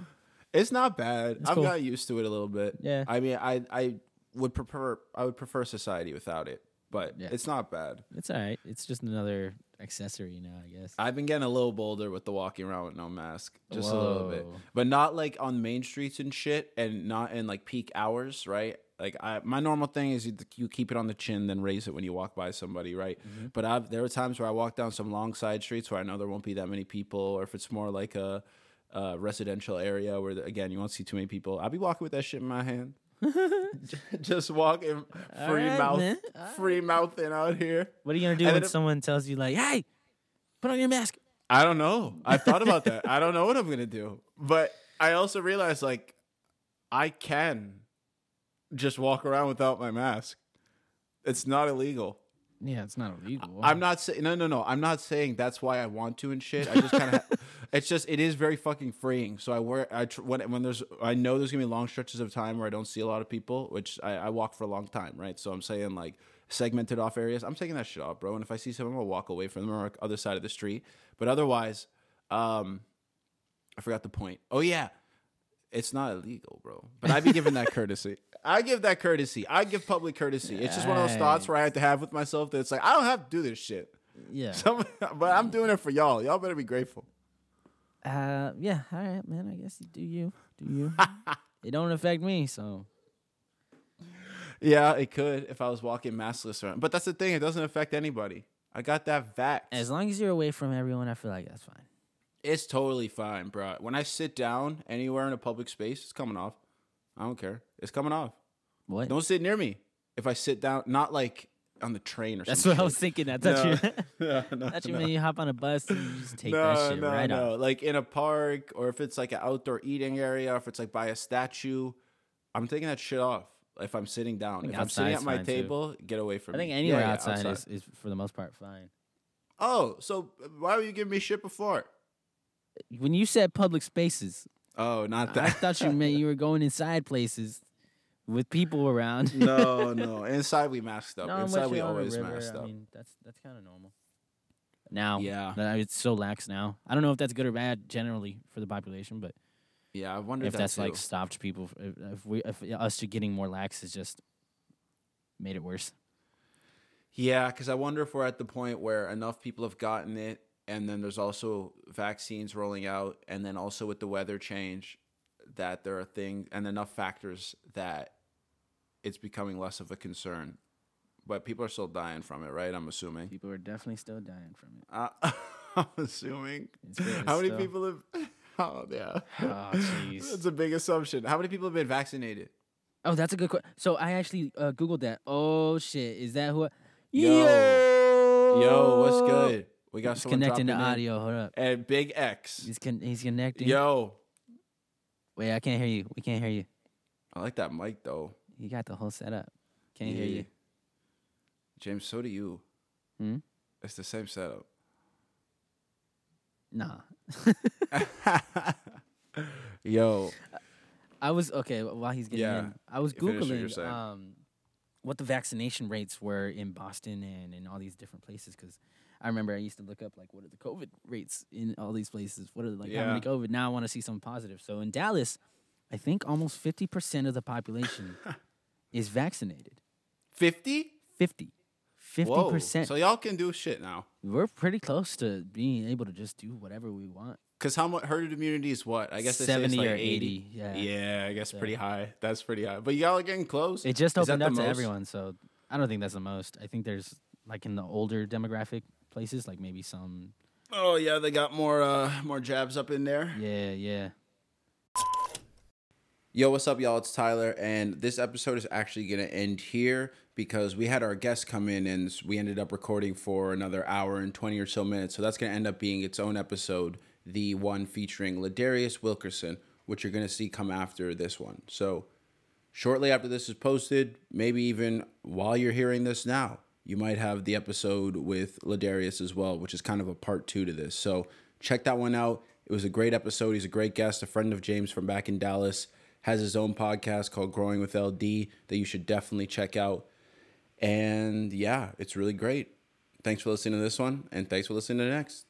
A: It's not bad. I've
C: cool.
A: got used to it a little bit.
C: Yeah.
A: I mean, I I would prefer I would prefer society without it, but
C: Yeah.
A: it's not bad.
C: It's all right. It's just another accessory now, I guess.
A: I've been getting a little bolder with the walking around with no mask, just a little bit, but not like on main streets and shit, and not in like peak hours, right? Like I, my normal thing is you, you keep it on the chin, then raise it when you walk by somebody, right?
C: Mm-hmm.
A: But I've, there are times where I walk down some long side streets where I know there won't be that many people, or if it's more like a, a residential area where the, again you won't see too many people. I'll be walking with that shit in my hand, just walking free
C: right,
A: mouth,
C: man.
A: free mouthing out here.
C: What are you gonna do
A: And
C: when
A: then if-
C: someone tells you like, "Hey, put on your mask"?
A: I don't know. I've thought about that. I don't know what I'm gonna do. But I also realize like I can just walk around without my mask. It's not illegal.
C: Yeah, it's not illegal.
A: I'm not saying no, no, no. I'm not saying that's why I want to and shit. I just kind of. It's just it is very fucking freeing. So I wear I tr- when when there's I know there's gonna be long stretches of time where I don't see a lot of people, which I, I walk for a long time, right? So I'm saying like segmented off areas. I'm taking that shit off, bro. And if I see someone, I'll walk away from them or other side of the street. But otherwise, um, I forgot the point. Oh yeah, it's not illegal, bro. But I'd be giving that courtesy. I give that courtesy. I give public courtesy. It's just one of those thoughts where I have to have with myself that it's like I don't have to do this shit.
C: yeah.
A: Some, but I'm doing it for y'all. Y'all better be grateful.
C: Uh, yeah. All right, man. I guess you do you. Do you? it don't affect me, so
A: Yeah, it could if I was walking maskless around. But that's the thing; it doesn't affect anybody. I got that vax.
C: as long as you're away from everyone, I feel like that's fine.
A: it's totally fine, bro. When I sit down anywhere in a public space, it's coming off. I don't care. It's coming off.
C: What?
A: Don't sit near me if I sit down. Not like on the train or
C: That's
A: something.
C: That's what I was thinking. I thought you.
A: no, no,
C: thought you
A: no.
C: mean you hop on a bus and you just take
A: no,
C: that shit
A: no,
C: right
A: no.
C: off.
A: Like in a park, or if it's like an outdoor eating area, or if it's like by a statue, I'm taking that shit off. If I'm sitting down, if I'm sitting at my
C: fine, too.
A: table, get away from me.
C: I
A: think
C: anywhere
A: yeah,
C: outside, Is, is for the most part fine.
A: Oh, so why were you giving me shit before?
C: When you said public spaces,
A: Oh, not that.
C: I thought you meant you were going inside places with people around.
A: no, no. Inside we masked up.
C: No,
A: Inside we
C: you on the
A: always
C: river.
A: masked
C: I
A: up.
C: mean, that's that's kind of normal. Now,
A: Yeah.
C: it's so lax now. I don't know if that's good or bad generally for the population, but
A: yeah, I wonder
C: if
A: that
C: that's like stopped people, if, if we, if us to getting more lax has just made it worse.
A: Yeah, because I wonder if we're at the point where enough people have gotten it, and then there's also vaccines rolling out, and then also with the weather change, that there are things and enough factors that it's becoming less of a concern. But people are still dying from it, right? I'm assuming.
C: People are definitely still dying from it.
A: Uh, I'm assuming. How many
C: still-
A: people have? Oh yeah.
C: Oh, jeez.
A: That's a big assumption. How many people have been vaccinated?
C: Oh, that's a good question. So I actually uh, googled that. Oh shit, is that who? I-
A: Yo.
C: Yo,
A: Yo, what's good? We got
C: He's
A: someone
C: connecting
A: in.
C: audio. Hold up.
A: And Big X.
C: He's con- he's connecting.
A: Yo,
C: Wait, I can't hear you. We can't hear you.
A: I like that mic though.
C: You got the whole setup. Can't hear you.
A: James, so do you.
C: Hmm?
A: It's the same setup.
C: Nah.
A: Yo,
C: I was okay while he's getting
A: Yeah.
C: in. I was
A: Finish what you're
C: googling
A: saying.
C: um, what the vaccination rates were in Boston and in all these different places because I remember I used to look up like what are the COVID rates in all these places. What are like how many
A: Yeah.
C: COVID? Now I want to see something positive. So in Dallas, I think almost fifty percent of the population is vaccinated.
A: 50?
C: 50. 50 percent.
A: So y'all can do shit now.
C: We're pretty close to being able to just do whatever we want.
A: Cause how much herd immunity is what? I guess they say it's
C: 70
A: like
C: or
A: 80.
C: 80, yeah.
A: Yeah, I guess
C: So-
A: pretty high. That's pretty high. But y'all are getting close.
C: It just opened up to
A: most?
C: everyone, so I don't think that's the most. I think there's like in the older demographic places, like maybe some.
A: Oh yeah, they got more uh more jabs up in there.
C: Yeah, yeah.
A: Yo, what's up, y'all? It's Tyler, and this episode is actually gonna end here because we had our guest come in and we ended up recording for another hour and twenty or so minutes. So that's gonna end up being its own episode, the one featuring Ladarius Wilkerson, which you're gonna see come after this one. So shortly after this is posted, maybe even while you're hearing this now, you might have the episode with Ladarius as well, which is kind of a part two to this. So check that one out. It was a great episode. He's a great guest, a friend of James from back in Dallas. Has his own podcast called Growing with LD that you should definitely check out. And yeah, it's really great. Thanks for listening to this one, and thanks for listening to the next.